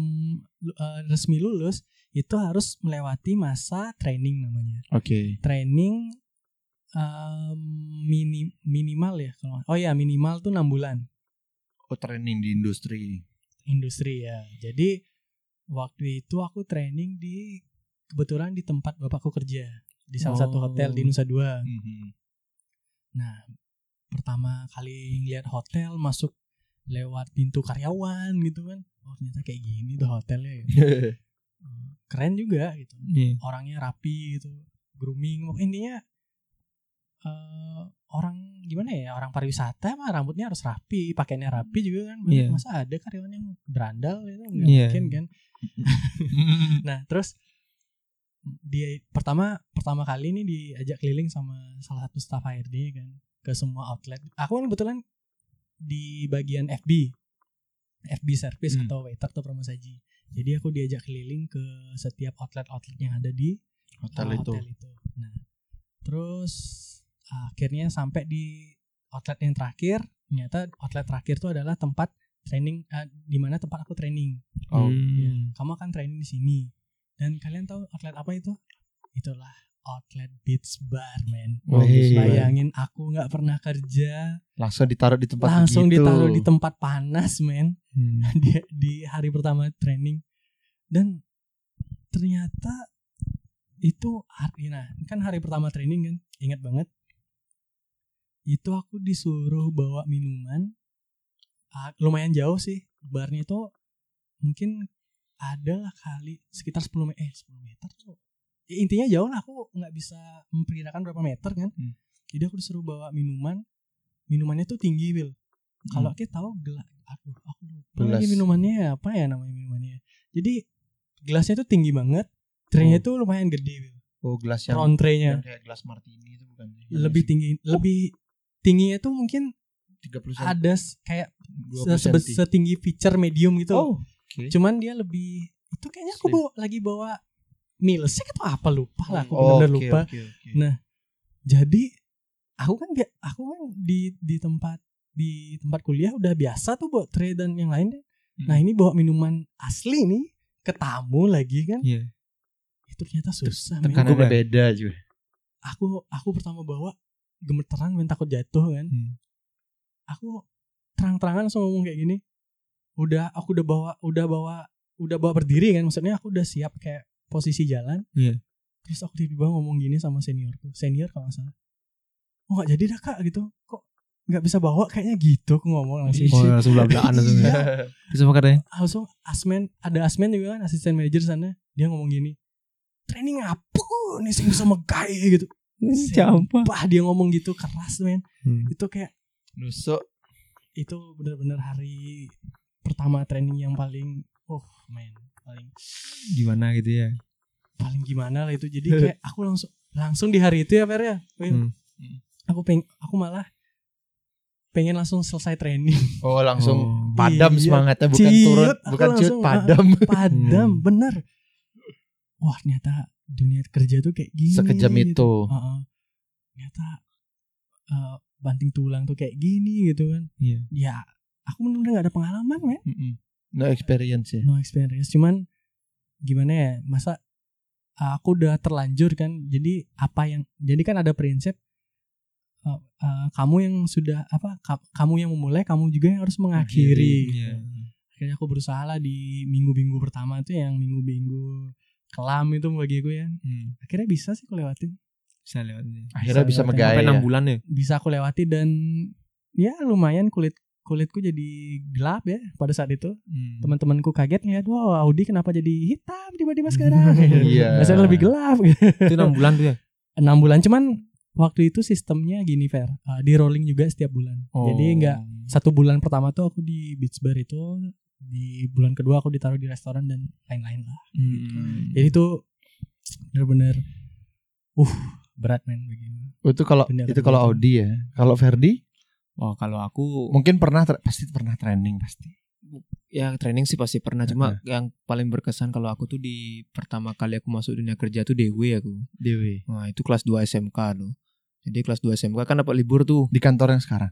eh, resmi lulus itu harus melewati masa training namanya Oke. training em, mini minimal ya kalau oh ya minimal tuh enam bulan Oh training di industri. industri ya jadi waktu itu aku training di kebetulan di tempat bapakku kerja di salah satu Oh. hotel di Nusa Dua Mhm. nah pertama kali ngeliat hotel masuk lewat pintu karyawan gitu kan oh ternyata kayak gini tuh hotelnya ya. Eh, keren juga gitu Iya. orangnya rapi gitu grooming intinya eh orang gimana ya orang pariwisata mah rambutnya harus rapi pakaiannya rapi juga kan Iya. masa ada karyawan yang berandal itu nggak Iya. mungkin kan nah terus dia pertama pertama kali ini diajak keliling sama salah satu staff HRD kan ke semua outlet aku kan kebetulan di bagian FB FB service Hmm. atau waiter atau promosaji jadi aku diajak keliling ke setiap outlet-outlet yang ada di Hotel uh, itu. hotel itu. Nah, terus akhirnya sampai di outlet yang terakhir. Ternyata outlet terakhir itu adalah tempat training, uh, di mana tempat aku training. Oh. Ya, Hmm. kamu akan training di sini. Dan kalian tahu outlet apa itu? Itulah outlet Beats Bar, man. Oh. Bayangin aku nggak pernah kerja, Langsung ditaruh di tempat langsung begitu. ditaruh di tempat panas, man. Hmm. di, di hari pertama training dan ternyata itu hari nah kan hari pertama training kan ingat banget itu aku disuruh bawa minuman Ah, lumayan jauh sih barnya itu mungkin ada kali sekitar 10 meter eh 10 meter tuh Ya, intinya jauh lah aku nggak bisa memperkirakan berapa meter kan Hmm. jadi aku disuruh bawa minuman minumannya tuh tinggi Will kalau kita tahu gelas aduh aku lupa lagi minumannya apa ya namanya minumannya jadi gelasnya tuh tinggi banget traynya Oh. tuh lumayan gede Will. Oh gelas yang, round tray-nya yang kayak gelas martini itu bukan sih? lebih tinggi lebih tingginya tuh mungkin 30 cm. ada kayak 20 se- setinggi feature medium gitu Oh, oke. cuman dia lebih itu kayaknya aku bawa lagi bawa milsek atau apa lupa lah aku Oh, oke, lupa oke, oke. Nah, jadi aku kan aku kan di di tempat di tempat kuliah udah biasa tuh bawa tray dan yang lain nah Hmm. ini bawa minuman asli nih ke tamu lagi kan Iya. itu ternyata susah men. Tekanannya ya? beda juga. aku aku pertama bawa gemeteran main takut jatuh kan Hmm. aku terang-terangan langsung ngomong kayak gini udah aku udah bawa udah bawa udah bawa berdiri kan maksudnya aku udah siap kayak posisi jalan Iya. terus aku tiba-tiba ngomong gini sama seniorku senior kalau nggak salah oh nggak jadi dah kak gitu kok nggak bisa bawa kayaknya gitu aku ngomong langsung Oh, langsung belak-belakan langsung ya. Iya. Terus apa katanya? langsung asmen ada asmen juga kan asisten manajer sana dia ngomong gini training apa nih sih bisa megai gitu. Wah dia ngomong gitu keras men Hmm. itu kayak Nusuk. itu benar-benar hari pertama training yang paling oh men paling Gimana gitu ya? paling gimana lah itu jadi kayak aku langsung langsung di hari itu ya Fer ya. Hmm. aku peng aku malah pengen langsung selesai training Oh langsung Oh. padam Iya. semangatnya bukan Ciut, turun, bukan ciut langsung, padam. padam Hmm. bener wah ternyata dunia kerja tuh kayak gini Sekejam gitu. itu. Heeh. ternyata eh, banting tulang tuh kayak gini gitu kan Iya. ya aku bener-bener gak ada pengalaman men Mm-mm. No experience ya. no experience cuman gimana ya masa aku udah terlanjur kan jadi apa yang jadi kan ada prinsip uh, uh, kamu yang sudah apa ka- kamu yang memulai kamu juga yang harus mengakhiri Iya. akhirnya aku berusaha lah di minggu-minggu pertama tuh yang minggu-minggu kelam itu bagi gue ya Hmm. akhirnya bisa sih aku lewatin Bisa lewat ini. Akhirnya bisa Bisa megaya. Sampai 6 bulan ya? bisa aku lewati dan ya lumayan kulit kulitku jadi gelap ya pada saat itu Hmm. teman-temanku kaget ngeliat wow Audi kenapa jadi hitam tiba-tiba sekarang Iya. Biasanya lebih gelap Itu 6 bulan tuh ya? enam bulan cuman waktu itu sistemnya gini fair uh, di rolling juga setiap bulan jadi nggak satu bulan pertama tuh aku di beach bar itu di bulan kedua aku ditaruh di restoran dan lain-lain lah Hmm. jadi tuh bener-bener uh berat men gue. Oh, itu kalau itu kalau bener. Audi ya. Kalau Ferdi Oh, kalau aku mungkin pernah pasti pernah training pasti. ya training sih pasti pernah cuma yang paling berkesan kalau aku tuh di pertama kali aku masuk dunia kerja tuh DW aku. Dewi. Nah, itu kelas 2 SMK tuh. Jadi kelas 2 SMK kan dapat libur tuh, Di kantor yang sekarang.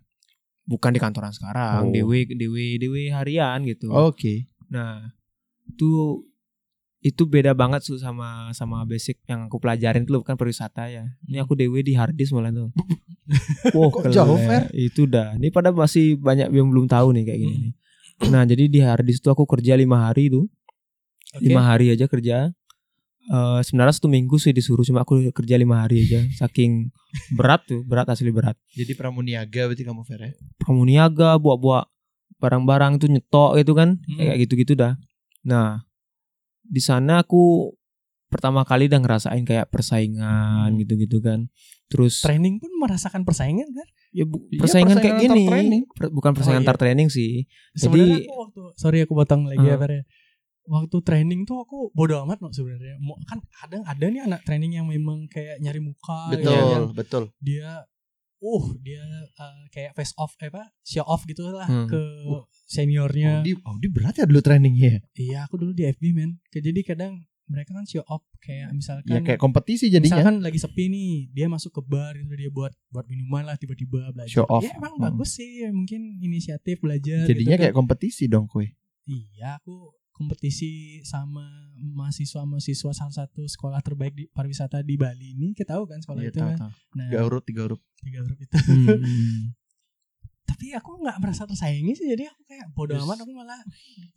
bukan di kantoran sekarang, Oh. DW DW DW harian gitu. Oke. Nah, itu itu beda banget tuh sama sama basic yang aku pelajarin tuh bukan pariwisata ya. Ini aku DW di Hardis malah tuh. Wah, Kok jauh. Fer? Itu dah. Ini pada masih banyak yang belum tahu nih kayak gini nih. Nah, jadi di Hardis tuh aku kerja lima hari tuh. Oke. Lima hari aja kerja. Eh sebenarnya satu minggu sih disuruh cuma aku kerja lima hari aja. Saking berat tuh, berat asli berat. Jadi pramuniaga berarti kamu Fer ya? Pramuniaga, bawa-bawa barang-barang itu nyetok gitu kan, Hmm. kayak gitu-gitu dah. Nah, di sana aku pertama kali udah ngerasain kayak persaingan Hmm. gitu-gitu kan. Terus training pun merasakan persaingan kan ya bu- persaingan kayak persaingan antar gini. training. Per- bukan persaingan Oh, iya. antar training sih. sebenarnya Jadi- aku waktu sorry aku potong lagi ya Hmm. Fer ya waktu training tuh aku bodo amat no sebenarnya kan kadang ada nih anak training yang memang kayak nyari muka gitu, Betul, yang betul. dia uh dia uh, kayak face off eh, apa show off gitu lah Hmm. ke seniornya Audi, Audi berat ya dulu trainingnya. iya aku dulu di FB men Kayak jadi kadang mereka kan show off kayak misalkan Ya kayak kompetisi jadinya. misalkan lagi sepi nih dia masuk ke bar gitu dia buat buat minuman lah tiba-tiba belajar Show off. ya emang Hmm. bagus sih mungkin inisiatif belajar Jadinya gitu kan. kayak kompetisi dong kue. Iya, aku kompetisi sama mahasiswa-mahasiswa salah satu sekolah terbaik di pariwisata di Bali ini. Kita tahu kan sekolah Iya itu tahu kan. tahu. Nah, Tiga huruf, tiga huruf. tiga huruf itu. Hmm. Tapi aku nggak merasa tersaingi sih. Jadi aku kayak bodo Yes. amat. Aku malah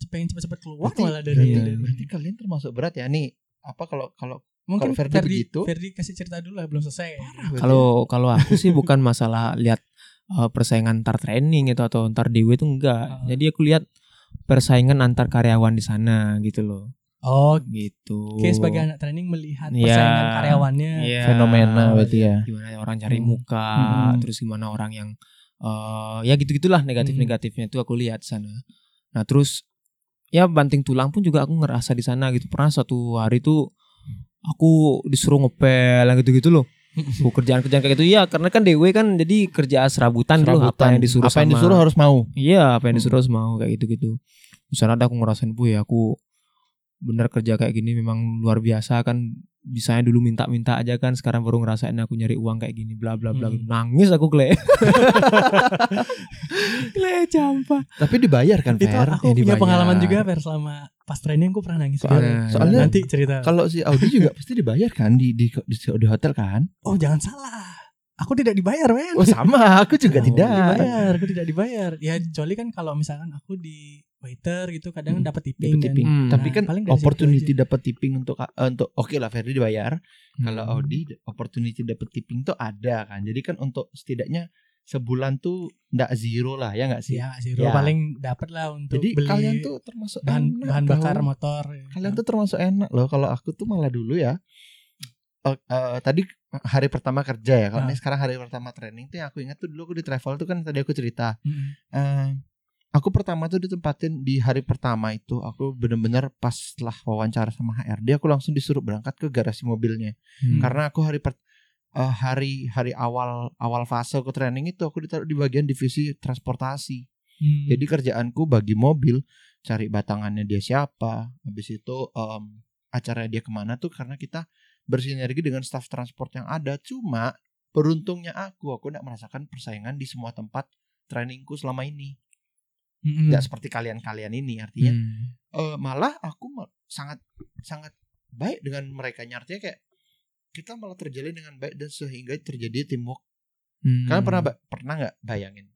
pengen cepet-cepet keluar Berarti- malah dari, iya. dari Berarti kalian termasuk berat ya nih. Apa kalau kalau Mungkin Ferdi Ferdi, begitu? Ferdi kasih cerita dulu lah belum selesai. Kalau kalau aku sih bukan masalah lihat uh, persaingan antar training itu atau antar DW itu enggak. Ah. Jadi aku lihat persaingan antar karyawan di sana gitu loh. Oh, Gitu. Oke, sebagai anak training melihat Iya. persaingan karyawannya. Iya. fenomena berarti ya. Gimana orang cari Hmm. muka, Hmm. terus gimana orang yang uh, ya gitu-gitulah negatif-negatifnya itu aku lihat sana. Nah, terus ya banting tulang pun juga aku ngerasa di sana gitu. Pernah suatu hari tuh aku disuruh ngepel yang gitu-gitu loh. Bu, kerjaan-kerjaan kayak gitu ya karena kan DW kan jadi kerja serabutan, tuh apa Serabutan. yang disuruh apa yang sama- disuruh harus mau. Iya, apa yang Hmm. disuruh harus mau kayak gitu-gitu. Di sana ada aku ngerasain, bu ya aku bener kerja kayak gini memang luar biasa kan. Bisanya dulu minta-minta aja kan, sekarang baru ngerasain aku nyari uang kayak gini, bla bla bla. Hmm. Nangis aku kle. kle campa. Tapi dibayar kan Itu Fer? aku yang punya dibayar. pengalaman juga Fer selama pas training aku pernah nangis Soalnya- juga. soalnya nanti cerita. Kalau si Audi juga pasti dibayar kan di di, di, di hotel kan? Oh jangan salah. Aku tidak dibayar men. Oh sama, aku juga Oh, tidak. dibayar, aku tidak dibayar. Ya kecuali kan kalau misalkan aku di waiter gitu kadang Hmm, dapat tipping, Dapat tipping. Hmm. Tapi Nah, kan paling dari situ opportunity dapat tipping untuk eh, untuk oke lah Ferdi dibayar. Kalau Hmm. Audi opportunity dapat tipping tuh ada kan. Jadi kan untuk setidaknya sebulan tuh ndak zero lah ya nggak sih? Ya, zero Ya. paling dapat lah untuk Jadi beli kalian tuh termasuk bahan enak bahan tau. bakar motor. Kalian tuh termasuk enak loh. Kalau aku tuh malah dulu ya. eh, eh, tadi hari pertama kerja ya. Kalau Ah. ini sekarang hari pertama training tuh yang aku ingat tuh dulu aku di travel tuh kan tadi aku cerita. Mm-mm. Eh, aku pertama tuh ditempatin di hari pertama itu aku bener-bener pas setelah wawancara sama HRD aku langsung disuruh berangkat ke garasi mobilnya Hmm. karena aku hari per, eh, hari hari awal awal fase aku training itu aku ditaruh di bagian divisi transportasi Hmm. jadi kerjaanku bagi mobil cari batangannya dia siapa habis itu em, acara dia ke mana tuh karena kita bersinergi dengan staff transport yang ada cuma beruntungnya aku aku tidak merasakan persaingan di semua tempat trainingku selama ini Nggak seperti kalian-kalian ini artinya. Hmm. eh, malah aku sangat sangat baik dengan mereka. Artinya kayak kita malah terjalin dengan baik dan sehingga terjadi teamwork. Hmm. kalian pernah pernah nggak bayangin?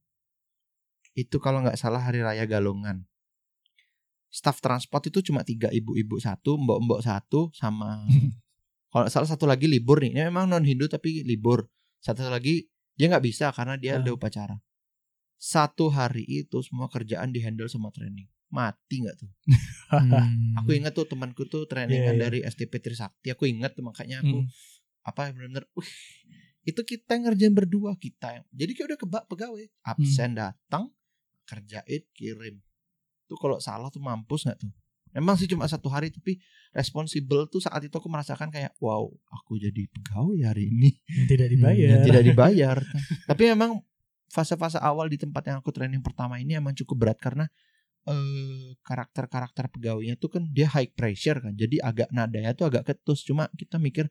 Itu kalau nggak salah hari raya galungan staff transport itu cuma tiga ibu-ibu satu mbok-mbok satu sama kalau salah satu lagi libur nih. Ini memang non Hindu tapi libur. Satu lagi dia nggak bisa karena dia ada Ah. upacara satu hari itu semua kerjaan dihandle sama training mati nggak tuh Hmm. Aku ingat tuh temanku tuh trainingan Iya, iya. dari STP Trisakti. Aku ingat tuh makanya aku Mm. apa benar-benar wih itu kita yang ngerjain berdua kita yang jadi kayak udah kebak pegawai absen Hmm. datang kerjain kirim tuh kalau salah tuh mampus nggak tuh Emang sih cuma satu hari tapi responsible tuh saat itu aku merasakan kayak wow aku jadi pegawai hari ini yang tidak Hmm, dibayar. yang tidak dibayar. Tapi emang fase-fase awal di tempat yang aku training pertama ini emang cukup berat karena eh karakter-karakter pegawainya tuh kan dia high pressure kan. Jadi agak nadanya tuh agak ketus. Cuma kita mikir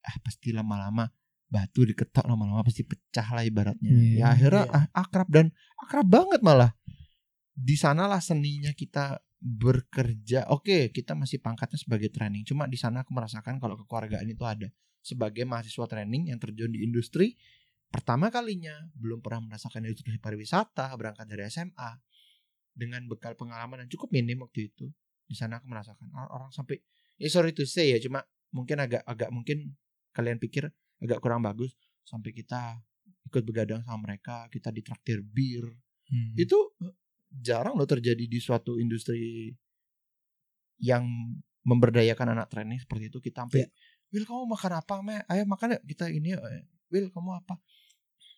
ah pasti lama-lama batu diketok lama-lama pasti pecah lah ibaratnya. Iya, ya akhirnya iya. ah, akrab dan akrab banget malah. Di sanalah seninya kita bekerja. Oke, kita masih pangkatnya sebagai training. Cuma di sana aku merasakan kalau kekeluargaan itu ada sebagai mahasiswa training yang terjun di industri pertama kalinya belum pernah merasakan industri pariwisata berangkat dari SMA dengan bekal pengalaman yang cukup minim waktu itu. Di sana aku merasakan or- orang sampai ya sorry to say ya cuma mungkin agak agak mungkin kalian pikir agak kurang bagus sampai kita ikut begadang sama mereka kita ditraktir bir. Hmm. itu jarang loh terjadi di suatu industri yang memberdayakan anak training seperti itu. Kita sampai Will kamu makan apa me? Ayo makan yuk kita ini yuk. Will kamu apa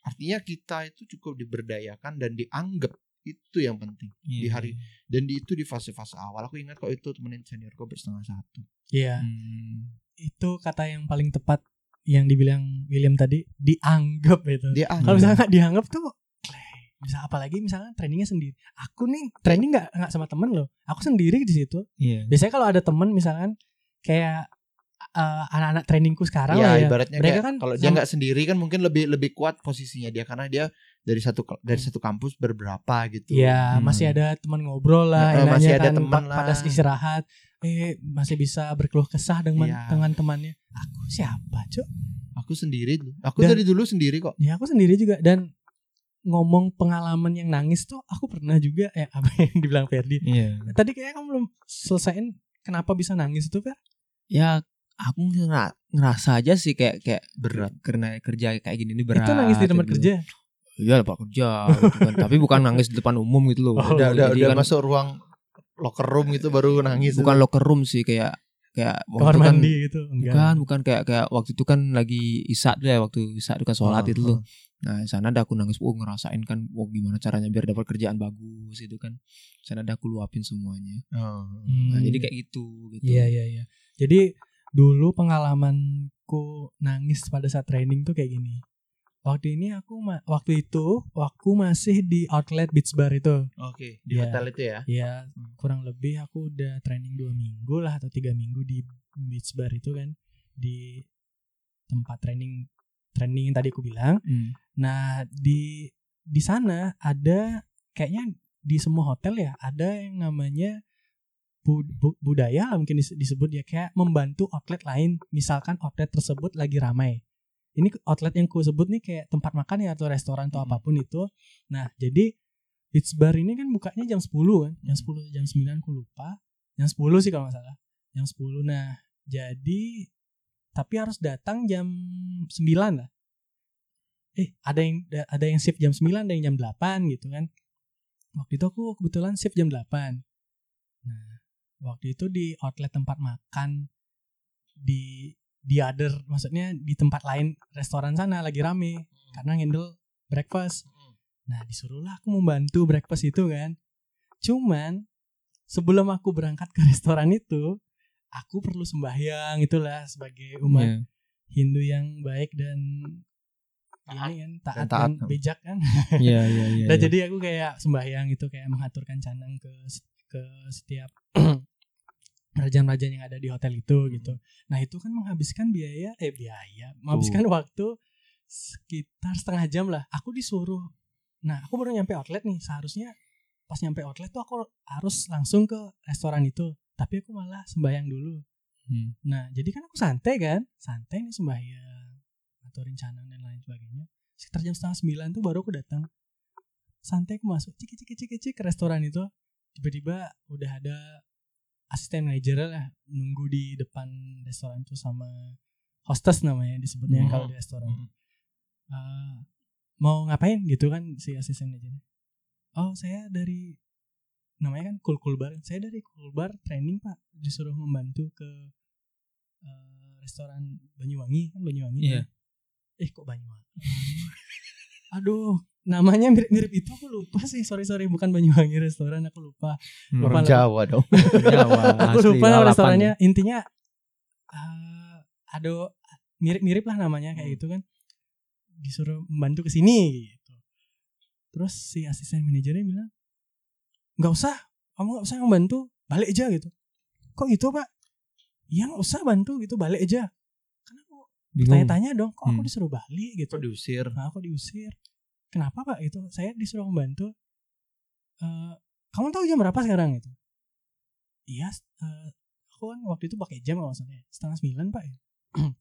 artinya kita itu cukup diberdayakan dan dianggap itu yang penting Iya. di hari dan di itu di fase-fase awal aku ingat kok itu temenin seniorku bersetengah satu Iya, Hmm. itu kata yang paling tepat yang dibilang William tadi dianggap itu. dia Kalau misalnya nggak dianggap tuh bisa apalagi misalnya trainingnya sendiri. Aku nih training nggak nggak sama temen loh. Aku sendiri di situ. Iya. Biasanya kalau ada temen misalkan kayak eh, anak-anak trainingku sekarang ya lah ya. ibaratnya Mereka kayak kan kalau dia nggak sendiri kan mungkin lebih lebih kuat posisinya dia karena dia dari satu dari satu kampus berberapa gitu Ya Hmm. masih ada teman ngobrol lah, enaknya masih ada kan teman lah. pada istirahat, eh masih bisa berkeluh kesah dengan Iya. dengan temannya. Aku siapa, Cuk? aku sendiri dulu aku Dan- dari dulu sendiri kok Ya aku sendiri juga dan ngomong pengalaman yang nangis tuh aku pernah juga ya apa yang dibilang Ferdi. Iya. Tadi kayaknya kamu belum selesaiin kenapa bisa nangis itu Fer? Ya aku ngera- ngerasa aja sih kayak kayak berat karena kerja kayak gini ini berat. itu nangis di tempat gitu. kerja. Iya tempat kerja gitu kan. Tapi bukan nangis di depan umum gitu loh. Oh, udah udah udah kan masuk ruang locker room gitu baru nangis bukan locker room sih kayak kayak waktu Kamar itu kan- mandi gitu. Enggak. Bukan, bukan kayak kayak waktu itu kan lagi isak tuh ya, waktu isak itu kan sholat Ah, itu loh. Nah, di sana ada aku nangis, oh ngerasain kan, oh gimana caranya biar dapat kerjaan bagus itu kan. Di sana ada aku luapin semuanya. Oh. Nah, Hmm. jadi kayak gitu gitu. Iya iya iya. Jadi dulu pengalamanku nangis pada saat training tuh kayak gini. Waktu ini aku waktu itu aku masih di outlet Beach Bar itu. oke di Iya. hotel itu ya Ya kurang lebih aku udah training dua minggu lah atau tiga minggu di Beach Bar itu kan di tempat training training yang tadi aku bilang. Hmm. Nah di di sana ada kayaknya di semua hotel ya ada yang namanya bu- bu- budaya mungkin dis- disebut ya kayak membantu outlet lain. Misalkan outlet tersebut lagi ramai. Ini outlet yang ku sebut nih kayak tempat makan ya atau restoran atau Hmm. apa pun itu. Nah jadi beach bar ini kan bukanya jam 10 kan? Jam 10 jam 9 ku lupa. Jam 10 sih kalau nggak salah. Jam 10 nah jadi tapi harus datang jam 9 lah. Eh ada yang ada yang shift jam 9 ada yang jam 8 gitu kan. Waktu itu aku kebetulan shift jam 8 nah waktu itu di outlet tempat makan di di other maksudnya di tempat lain restoran sana lagi rame karena ngendel breakfast nah disuruhlah aku membantu breakfast itu kan cuman sebelum aku berangkat ke restoran itu aku perlu sembahyang itulah sebagai umat Iya. Hindu yang baik dan ini kan taat, Dan taat. dan bijak kan Iya, iya, iya. Nah iya. jadi aku kayak sembahyang itu kayak mengaturkan canang ke ke setiap raja-raja yang ada di hotel itu gitu. Nah itu kan menghabiskan biaya eh biaya, menghabiskan waktu sekitar setengah jam lah. Aku disuruh. Nah aku baru nyampe outlet nih. Seharusnya pas nyampe outlet tuh aku harus langsung ke restoran itu. Tapi aku malah sembahyang dulu. Hmm. Nah, jadi kan aku santai kan, santai nih sembahyang, aturin canang dan lain sebagainya. Sekitar jam setengah sembilan tuh baru aku datang. Santai aku masuk, cik cik cik cik ke restoran itu. Tiba-tiba udah ada asisten manajer lah nunggu di depan restoran itu sama hostess namanya disebutnya Hmm. kalau di restoran. Hmm. Eh, mau ngapain gitu kan si asisten manajernya. Oh saya dari namanya kan Cool Cool Bar. Saya dari Cool Bar training pak disuruh membantu ke eh, restoran Banyuwangi kan Banyuwangi. Iya. Eh kok Banyuwangi? Aduh namanya mirip-mirip itu aku lupa sih sorry sorry bukan Banyuwangi restoran aku lupa. Orang Lupa lah. Jawa dong. Jawa, aku lupa lalapan. restorannya intinya eh ada mirip-mirip lah namanya kayak Hmm. gitu kan disuruh membantu ke sini gitu terus si asisten manajernya bilang nggak usah kamu nggak usah membantu balik aja gitu kok gitu pak iya nggak usah bantu gitu balik aja. Tanya-tanya dong kok aku Hmm. disuruh balik? Gitu. Kok diusir? nah aku diusir? Kenapa pak? Itu saya disuruh membantu Eh, kamu tahu jam berapa sekarang? Itu iya eh, aku kan waktu itu pakai jam kalau nggak salah ya. setengah sembilan pak. Ya.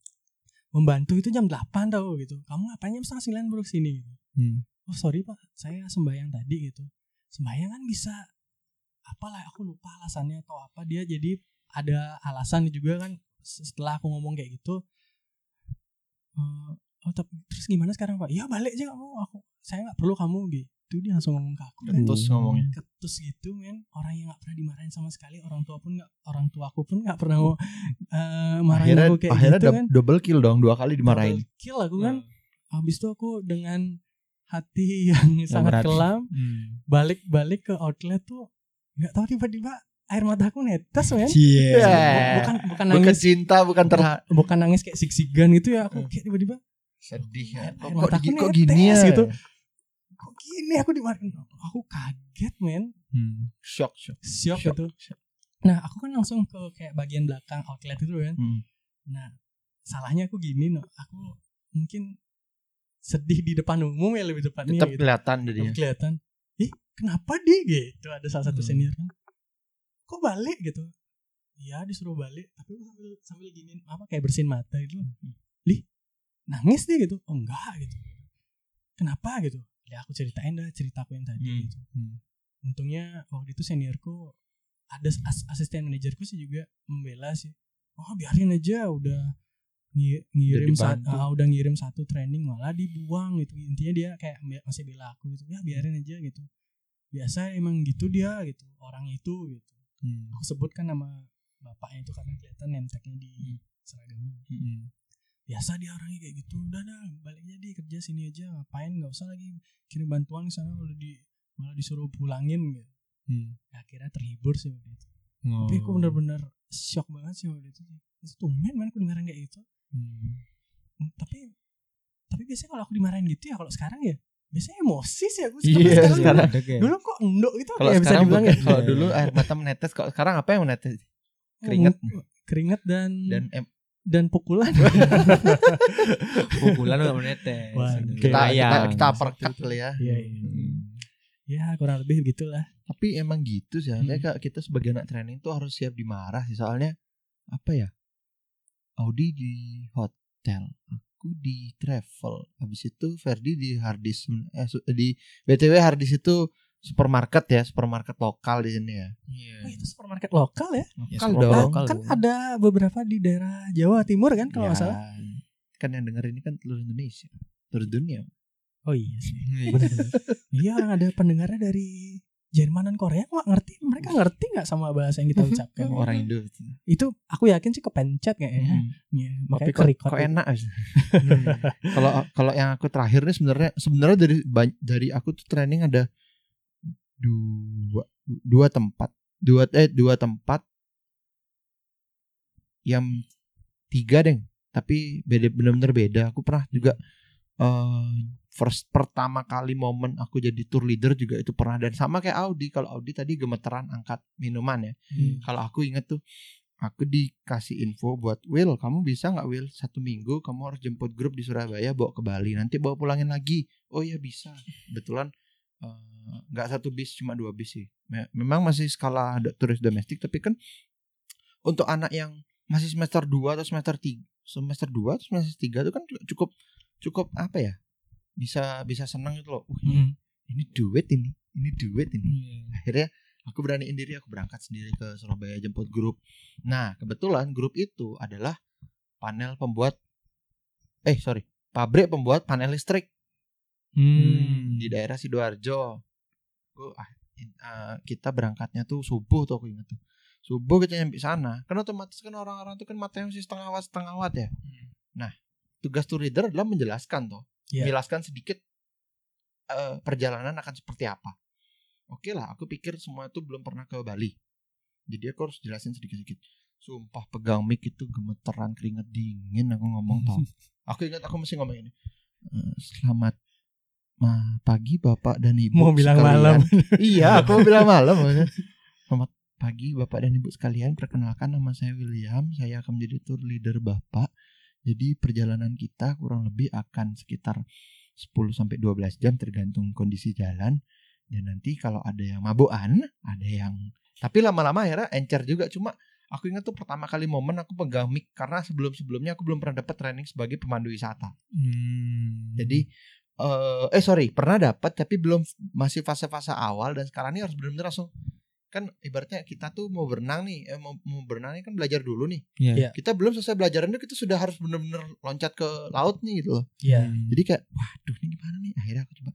membantu itu jam 8 tau gitu. Kamu ngapain jam setengah sembilan baru sini gitu. Hmm. oh sorry pak saya sembahyang tadi gitu. Sembahyang kan bisa apalah aku lupa alasannya atau apa dia jadi ada alasan juga kan setelah aku ngomong kayak gitu eh, oh tapi terus gimana sekarang pak ya balik aja kamu aku saya nggak perlu kamu gitu dia langsung ngomong ke aku kan Ketus ngomongnya. ketus gitu men orang yang nggak pernah dimarahin sama sekali orang tua pun nggak orang tua aku pun nggak pernah mau eh, marahin Akhirnya, aku kayak akhirnya gitu kan double kill dong dua kali dimarahin. Double kill aku kan habis itu aku dengan hati yang sangat berhati. kelam Hmm. balik-balik ke outlet tuh nggak tahu tiba-tiba air mataku netes men Cie. Yeah. bukan bukan Bukan nangis cinta, bukan terha bukan nangis kayak siksigan gitu ya aku Hmm. kayak tiba-tiba sedih ya. Air Kok, kok, mataku kok netes gini ya? gitu. kok gini aku dimarahin aku kaget men Hmm. Shock, shock. shock Shock, gitu shock. nah aku kan langsung ke kayak bagian belakang outlet itu kan Hmm. nah salahnya aku gini no aku mungkin sedih di depan umum ya lebih tepatnya Tetap gitu. kelihatan jadinya. kelihatan ih kenapa dia gitu ada salah satu Hmm. senior kan kok balik? gitu. Iya disuruh balik tapi sambil sambil gini apa kayak bersihin mata itu lih nangis dia gitu. Oh enggak gitu. Kenapa? gitu. Ya aku ceritain dah ceritaku yang tadi Hmm. gitu. Hmm. untungnya waktu itu seniorku ada as- asisten manajerku sih juga membela sih. Oh biarin aja udah ngi- ngirim Udah satu dibantu. udah ngirim satu training malah dibuang gitu. Intinya dia kayak masih bela aku gitu. Ya biarin aja gitu. Biasa emang gitu dia gitu. Orang itu gitu Hmm. aku sebutkan nama bapaknya itu karena kelihatan nemteknya di seragamnya Hmm. biasa dia orangnya kayak gitu udah dah balik aja di kerja sini aja ngapain nggak usah lagi kirim bantuan di sana udah di malah disuruh pulangin gitu Hmm. Ya, akhirnya terhibur sih waktu itu Oh. tapi aku bener-bener shock banget sih waktu itu itu tumben man aku dimarahin kayak gitu Hmm. Hmm, tapi tapi biasanya kalau aku dimarahin gitu ya kalau sekarang ya biasanya emosi sih aku Iya, Tapi sekarang sekarang. Kayak- dulu kok endok gitu Kalau ya bisa sekarang dibilang bukan, ya kalau Iya, dulu iya. air mata menetes, kalau sekarang apa yang menetes? Oh, Keringet. keringet dan Dan dan, em, pukulan pukulan udah menetes. Wah, kita, kita kita perkat kali ya. Iya, iya. Hmm. ya kurang lebih begitulah tapi emang gitu sih. Hmm. Kayak kita sebagai anak training tuh harus siap dimarah sih. Soalnya apa ya? Audi di hotel, aku di travel. Habis itu Ferdi di harddisk eh, di BTW harddisk itu supermarket ya, supermarket lokal di sini ya. Oh, itu supermarket lokal ya? Ya, Lokal supermarket dong. lokal kan dong. ada beberapa di daerah Jawa Timur kan kalau Ya, nggak salah. Kan yang denger ini kan seluruh Indonesia, seluruh dunia. Oh iya sih. Iya ada pendengarnya dari Jerman dan Korea nggak ngerti mereka ngerti nggak sama bahasa yang kita ucapkan Orang Indo. itu aku yakin sih kepencet kayaknya Hmm. ya, Tapi makanya kok, ke-record kok itu. enak sih. Kalau kalau yang aku terakhir nih sebenarnya sebenarnya dari dari aku tuh training ada dua dua tempat dua eh dua tempat yang tiga deng tapi beda benar-benar beda aku pernah juga eh first pertama kali momen aku jadi tour leader juga itu pernah. Dan sama kayak Audi kalau Audi tadi gemeteran angkat minuman ya. Hmm. kalau aku inget tuh aku dikasih info buat Will kamu bisa nggak Will satu minggu kamu harus jemput grup di Surabaya bawa ke Bali. Nanti bawa pulangin lagi. Oh ya bisa. Kebetulan eh, nggak satu bis cuma dua bis sih. Me- memang masih skala turis domestik tapi kan untuk anak yang masih semester 2 atau semester 3 semester 2 atau semester 3 itu kan cukup cukup apa ya bisa bisa senang gitu loh. Wih, Hmm. ini duit ini ini duit ini. Iya. akhirnya aku beraniin diri aku berangkat sendiri ke Surabaya jemput grup. Nah kebetulan grup itu adalah panel pembuat eh sorry pabrik pembuat panel listrik. Hmm. di daerah sidoarjo. Ah, ah, kita berangkatnya tuh subuh tuh aku ingat tuh. Subuh kita nyampe sana kan otomatis kan orang-orang tuh kan matanya masih setengah watt setengah watt ya nah tugas tour leader adalah menjelaskan tuh Iya. menjelaskan sedikit eh, perjalanan akan seperti apa. Oke lah aku pikir semua itu belum pernah ke Bali. Jadi aku harus jelasin sedikit-sedikit. Sumpah pegang mic itu gemeteran keringet dingin aku ngomong tau. Aku ingat aku mesti ngomong ini. "Eh, selamat ma pagi bapak dan ibu Mau bilang sekalian." malam. iya aku mau bilang malam selamat pagi bapak dan ibu sekalian. Perkenalkan nama saya William. Saya akan menjadi tour leader bapak jadi perjalanan kita kurang lebih akan sekitar 10 sampai 12 jam tergantung kondisi jalan. Dan nanti kalau ada yang mabukan ada yang tapi lama-lama akhirnya encer juga. Cuma aku ingat tuh pertama kali momen aku pegang mic karena sebelum-sebelumnya aku belum pernah dapat training sebagai pemandu wisata. Hmm. jadi eh eh sorry pernah dapat tapi belum masih fase-fase awal. Dan sekarang ini harus benar-benar langsung kan ibaratnya kita tuh mau berenang nih eh, mau, mau berenang nih kan belajar dulu nih Iya. Iya. kita belum selesai belajaran itu kita sudah harus benar-benar loncat ke laut nih gitu loh Iya. Hmm. jadi kayak waduh ini gimana nih akhirnya aku coba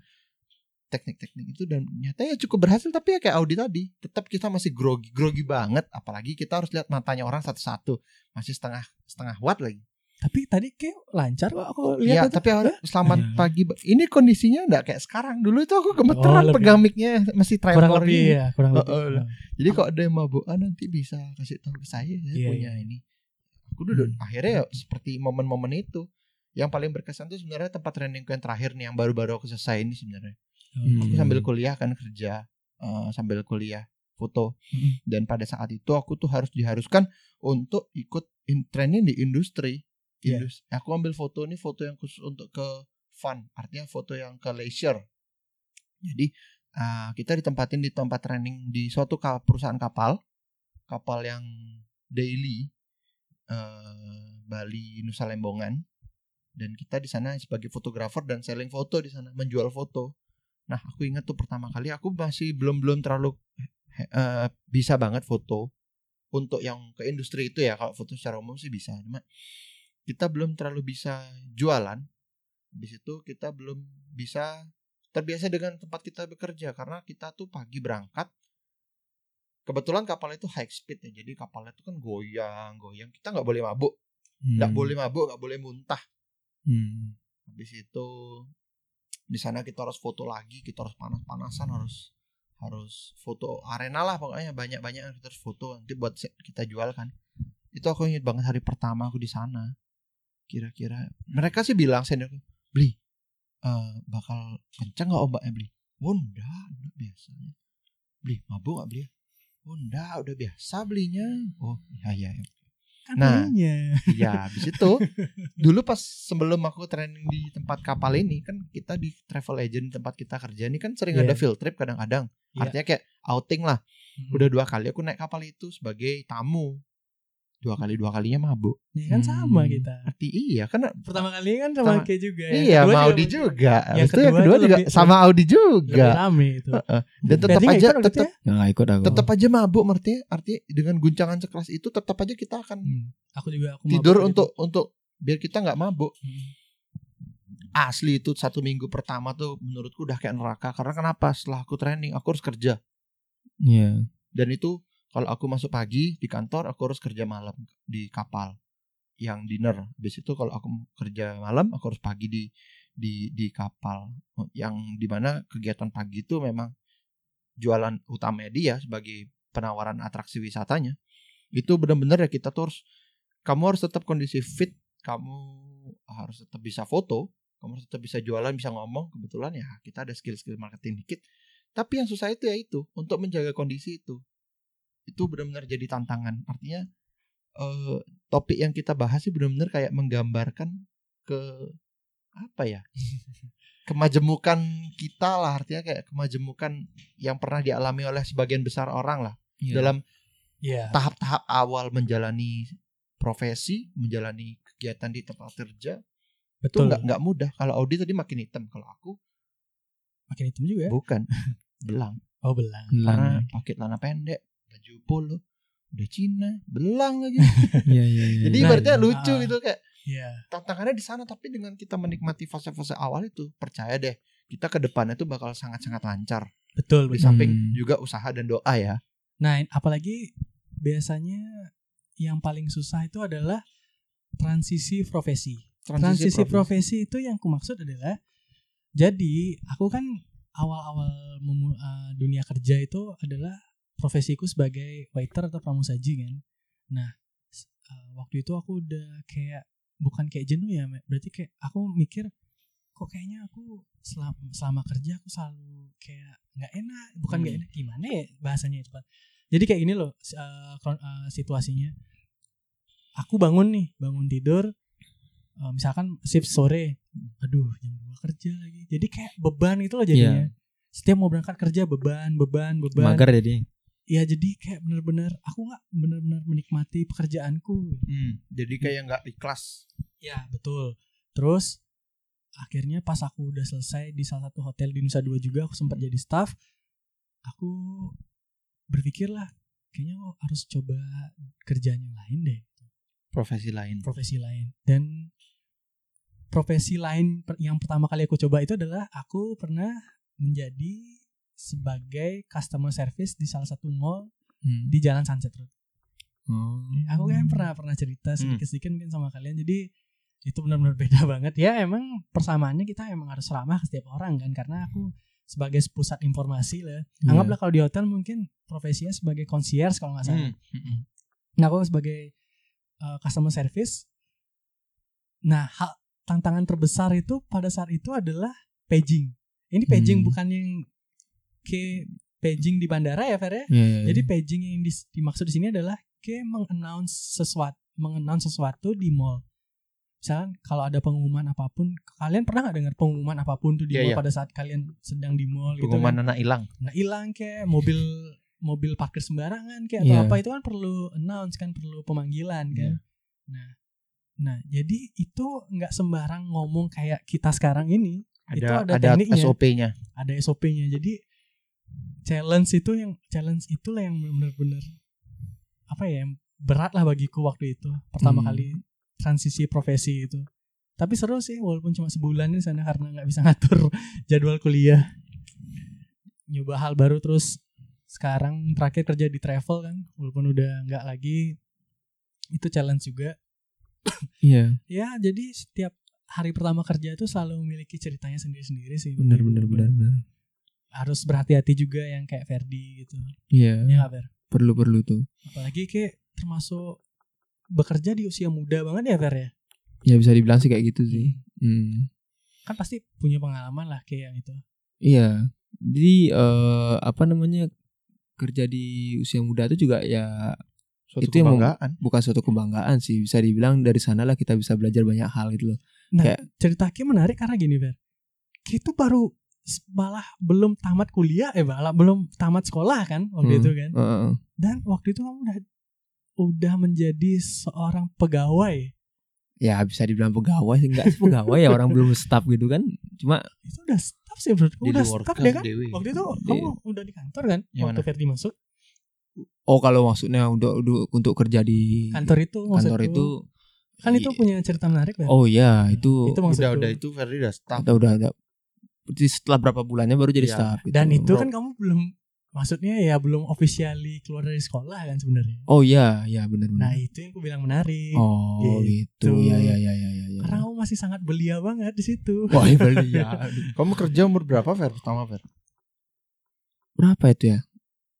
teknik-teknik itu dan nyatanya cukup berhasil tapi ya kayak Audi tadi tetap kita masih grogi grogi banget apalagi kita harus lihat matanya orang satu-satu masih setengah setengah watt lagi Tapi tadi kayak lancar kok aku Iya, lihat itu. tapi awalnya selamat Iya. pagi. Ini kondisinya enggak kayak sekarang. Dulu itu aku gemeteran Oh, pegang mic-nya masih trial kurang lebih ya, kurang Oh, lebih. oh, lah. Jadi kalau ada yang mabukan nanti bisa kasih tahu ke saya saya Iya, punya iya. ini. Aku duduk Hmm. akhirnya ya seperti momen-momen itu. Yang paling berkesan tuh sebenarnya tempat trainingku yang terakhir nih yang baru-baru aku selesai ini sebenarnya. Hmm. Aku sambil kuliah kan kerja eh, sambil kuliah foto Hmm. dan pada saat itu aku tuh harus diharuskan untuk ikut in training di industri. Indus- Aku ambil foto ini foto yang khusus untuk ke fun, artinya foto yang ke leisure. Jadi ah, kita ditempatin di tempat training di suatu perusahaan kapal, kapal yang daily eh, Bali Nusa Lembongan dan kita di sana sebagai fotografer dan selling foto di sana menjual foto. Nah aku ingat tuh pertama kali aku masih belum belum terlalu eh, bisa banget foto untuk yang ke industri itu ya kalau foto secara umum sih bisa cuma kita belum terlalu bisa jualan habis itu kita belum bisa terbiasa dengan tempat kita bekerja karena kita tuh pagi berangkat kebetulan kapal itu high speed ya jadi kapalnya itu kan goyang goyang kita nggak boleh mabuk nggak Hmm. boleh mabuk nggak boleh muntah Hmm. habis itu di sana kita harus foto lagi kita harus panas-panasan harus harus foto arena lah pokoknya banyak-banyak yang kita harus foto nanti buat kita jual kan itu aku ingat banget hari pertama aku di sana kira-kira mereka sih bilang seniorku beli eh, bakal kencang nggak ombaknya beli oh enggak enggak biasanya beli mabuk nggak beli oh enggak udah biasa belinya oh iya iya iya. Kan Nah. Iya, habis itu dulu pas sebelum aku training di tempat kapal ini kan kita di travel agent tempat kita kerja ini kan sering Iya. ada field trip kadang-kadang. Iya. Artinya kayak outing lah. Mm. Udah dua kali aku naik kapal itu sebagai tamu. Dua kali dua kalinya mabuk. Ya kan sama Hmm. kita. Arti iya kan Pertama kali kan sama Sama- Kayak juga. Yang iya sama Audi juga. Yang itu kedua yang kedua juga lebih- sama Audi Lebih juga. rame itu. Heeh. Dan tetap Berarti aja tetap ya? Nggak ikut aku. tetap aja mabuk artinya artinya dengan guncangan sekeras itu tetap aja kita akan Hmm. Aku juga aku tidur mabuk untuk untuk biar kita nggak mabuk. gitu. Hmm. Asli itu satu minggu pertama tuh menurutku udah kayak neraka karena kenapa? Setelah aku training aku harus kerja Iya. dan itu kalau aku masuk pagi di kantor aku harus kerja malam di kapal yang dinner. Habis itu kalau aku kerja malam aku harus pagi di di di kapal. Yang di mana kegiatan pagi itu memang jualan utamanya dia sebagai penawaran atraksi wisatanya. Itu benar-benar ya kita tuh harus kamu harus tetap kondisi fit kamu harus tetap bisa foto kamu harus tetap bisa jualan bisa ngomong. Kebetulan ya kita ada skill-skill marketing dikit. Tapi yang susah itu ya itu untuk menjaga kondisi itu itu benar-benar jadi tantangan artinya eh, topik yang kita bahas sih benar-benar kayak menggambarkan ke apa ya kemajemukan kita lah artinya kayak kemajemukan yang pernah dialami oleh sebagian besar orang lah Iya. dalam Iya. tahap-tahap awal menjalani profesi menjalani kegiatan di tempat kerja itu Betul. nggak nggak mudah kalau Audi tadi makin hitam kalau aku Makin hitam juga ya. bukan belang Oh belang. karena pakai celana pendek baju polo udah Cina belang lagi Iya iya iya. jadi Nah, ibaratnya iya. lucu Ah. gitu kayak Iya. tantangannya di sana tapi dengan kita menikmati fase-fase awal itu percaya deh kita ke depannya tuh bakal sangat-sangat lancar Betul di betul. samping Hmm. juga usaha dan doa ya Nah, apalagi biasanya yang paling susah itu adalah transisi profesi. Transisi, profesi. itu yang aku maksud adalah jadi aku kan awal-awal uh, dunia kerja itu adalah profesiku sebagai waiter atau pramusaji kan. Nah, uh, waktu itu aku udah kayak bukan kayak jenuh ya, berarti kayak aku mikir kok kayaknya aku selama, selama kerja aku selalu kayak nggak enak, bukan nggak Hmm. enak gimana ya bahasanya itu Pak. Jadi kayak gini loh uh, uh, situasinya. Aku bangun nih, bangun tidur uh, misalkan shift sore. Aduh, jam 2 kerja lagi. Jadi kayak beban itu loh jadinya. Setiap mau berangkat kerja beban, beban, beban. Mager jadi. Ya jadi kayak bener-bener aku nggak bener-bener menikmati pekerjaanku. Hmm, jadi kayak nggak ikhlas Ya betul. Terus akhirnya pas aku udah selesai di salah satu hotel di Nusa Dua juga aku sempat jadi staff. Aku berpikir lah kayaknya aku harus coba kerjaan yang lain deh, profesi lain profesi lain. Dan profesi lain yang pertama kali aku coba itu adalah aku pernah menjadi sebagai customer service di salah satu mall Hmm. di Jalan Sunset Road. Oh. Aku kan pernah pernah cerita sedikit-sedikit mungkin sama kalian. Jadi itu benar-benar beda banget. Ya emang persamaannya kita emang harus ramah ke setiap orang kan karena aku sebagai pusat informasi lah. Iya. Anggaplah kalau di hotel mungkin profesinya sebagai concierge kalau nggak salah. Hmm, Nah, aku sebagai uh, customer service Nah, hal tantangan terbesar itu pada saat itu adalah paging. Ini paging Hmm. bukan yang ke paging di bandara ya, Fer ya? Iya, iya, iya. Jadi paging yang dis- dimaksud di sini adalah kayak mengannounce sesuatu, mengannounce sesuatu di mall. Misalkan kalau ada pengumuman apa pun, kalian pernah nggak dengar pengumuman apa pun tuh di Iya, mall iya. pada saat kalian sedang di mall gitu pengumuman kan? anak hilang Nah hilang kayak mobil mobil parkir sembarangan kayak atau Iya. apa itu kan perlu announce kan perlu pemanggilan kan. Iya. Nah, nah jadi itu nggak sembarang ngomong kayak kita sekarang ini. Itu ada ada ada, tekniknya. SOP-nya ada SOP-nya. Jadi challenge itu yang challenge itulah yang benar-benar apa ya berat lah bagiku waktu itu pertama Hmm. kali transisi profesi itu. Tapi seru sih walaupun cuma sebulan di sana karena nggak bisa ngatur jadwal kuliah. Nyoba hal baru terus sekarang terakhir kerja di travel kan walaupun udah nggak lagi itu challenge juga. Iya, Ya jadi setiap hari pertama kerja itu selalu memiliki ceritanya sendiri-sendiri sih. benar benar benar. benar. Harus berhati-hati juga yang kayak Ferdi gitu. Iya, Ya nggak Fer? perlu perlu tuh. Apalagi kayak termasuk bekerja di usia muda banget ya Fer ya. Ya bisa dibilang sih kayak gitu sih. Hmm. Kan pasti punya pengalaman lah kayak yang itu. Iya. Jadi eh, apa namanya kerja di usia muda itu juga ya suatu Itu yang kebanggaan bukan suatu kebanggaan sih. Bisa dibilang dari sanalah kita bisa belajar banyak hal gitu loh. Nah Kayak- cerita Ki menarik karena gini Fer. Ki itu baru malah belum tamat kuliah eh malah belum tamat sekolah kan waktu Hmm. itu kan Heeh. dan waktu itu kamu udah udah menjadi seorang pegawai ya bisa dibilang pegawai sih enggak sih pegawai ya orang belum staff gitu kan cuma itu udah staff sih bro udah staff kan deh kan Dewi. waktu itu kamu udah di kantor kan Yang waktu? Ferdi masuk oh kalau maksudnya untuk untuk, untuk kerja di kantor itu kantor maksudku. itu kan itu punya cerita menarik kan oh ya itu itu maksudku. Udah udah itu Ferdi udah staff. udah udah, udah. Setelah berapa bulannya baru jadi Iya. staff gitu. dan itu Bro. kan kamu belum maksudnya ya belum officially keluar dari sekolah kan sebenarnya oh iya iya benar nah benar itu yang aku bilang menarik oh gitu. gitu ya ya ya ya ya, ya. karena kamu masih sangat belia banget di situ wah iya belia ya. Kamu kerja umur berapa Fer? Pertama Fer? berapa itu ya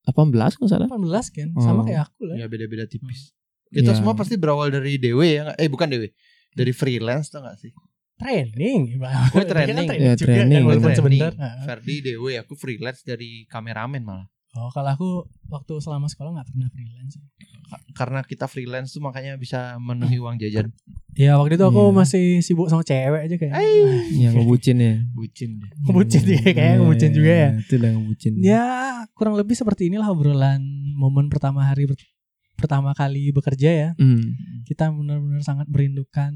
18 kalau salah 18 kan sama Oh. kayak aku lah Ya beda-beda tipis. Kita Iya. semua pasti berawal dari DW ya nggak? Eh bukan DW. Dari freelance tuh gak sih? Training Oh, training. Ya, juga training. kan walaupun Training. Nah. Ferdi DW, aku freelance dari kameramen malah. oh kalau aku waktu selama sekolah nggak pernah freelance Ka- Karena kita freelance tuh makanya bisa memenuhi uang jajan. ya waktu itu aku Iya. masih sibuk sama cewek aja kayak yang ngebucin ya Bucin. Ngebucin kayaknya Iya, ngebucin juga ya itu udah ngebucin ya kurang lebih seperti inilah obrolan momen pertama hari pertama kali bekerja ya Hmm. kita benar-benar sangat merindukan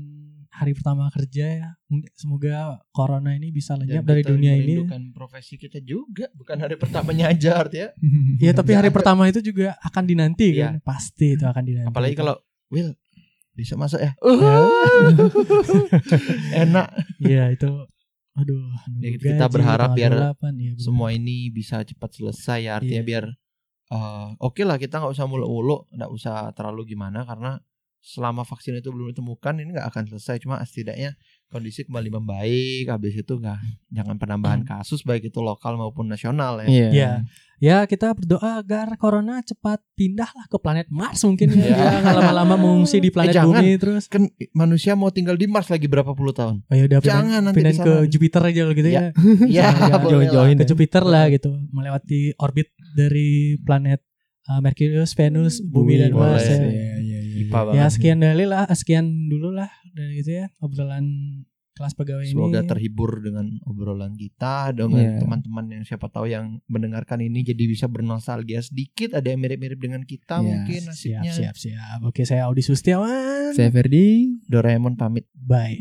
hari pertama kerja ya semoga corona ini bisa lenyap Dan dari dunia ini merindukan profesi kita juga, bukan hari pertamanya aja artinya. ya tapi hari Ya, ada. pertama itu juga akan dinanti Iya. kan pasti itu akan dinanti Apalagi kalau Will bisa masuk ya. Ya. Enak. Iya itu aduh Ya, kita gaji, berharap biar 28, iya, benar. Semua ini bisa cepat selesai ya artinya Iya. biar eh, oke lah kita nggak usah muluk-muluk, nggak usah terlalu gimana karena selama vaksin itu belum ditemukan ini nggak akan selesai cuma setidaknya kondisi kembali membaik habis itu nggak jangan penambahan kasus baik itu lokal maupun nasional ya Iya. Ya, ya kita berdoa agar corona cepat pindah lah ke planet Mars mungkin ya. Ya. Lama-lama mengungsi di planet Eh, jangan. bumi terus. kan manusia mau tinggal di Mars lagi berapa puluh tahun Oh ya udah pindah, jangan nanti pindahin di ke sana. Jupiter aja gitu ya. ya Jangan boleh jauh-jauhin lah. Ke Jupiter lah gitu, melewati orbit dari planet uh, Merkurius, Venus, Bumi, dan boleh. Mars. Ya. Iya, iya, iya. IPA Ya banget. sekian dari lah, sekian dulu lah dari gitu ya obrolan kelas pegawai Semoga ini. terhibur dengan obrolan kita dengan Iya. teman-teman yang siapa tahu yang mendengarkan ini jadi bisa bernostalgia sedikit ada yang mirip-mirip dengan kita Iya, mungkin Siap, nasibnya siap, siap. Oke, saya Audi Sustiawan. Saya Ferdi Doraemon pamit Bye.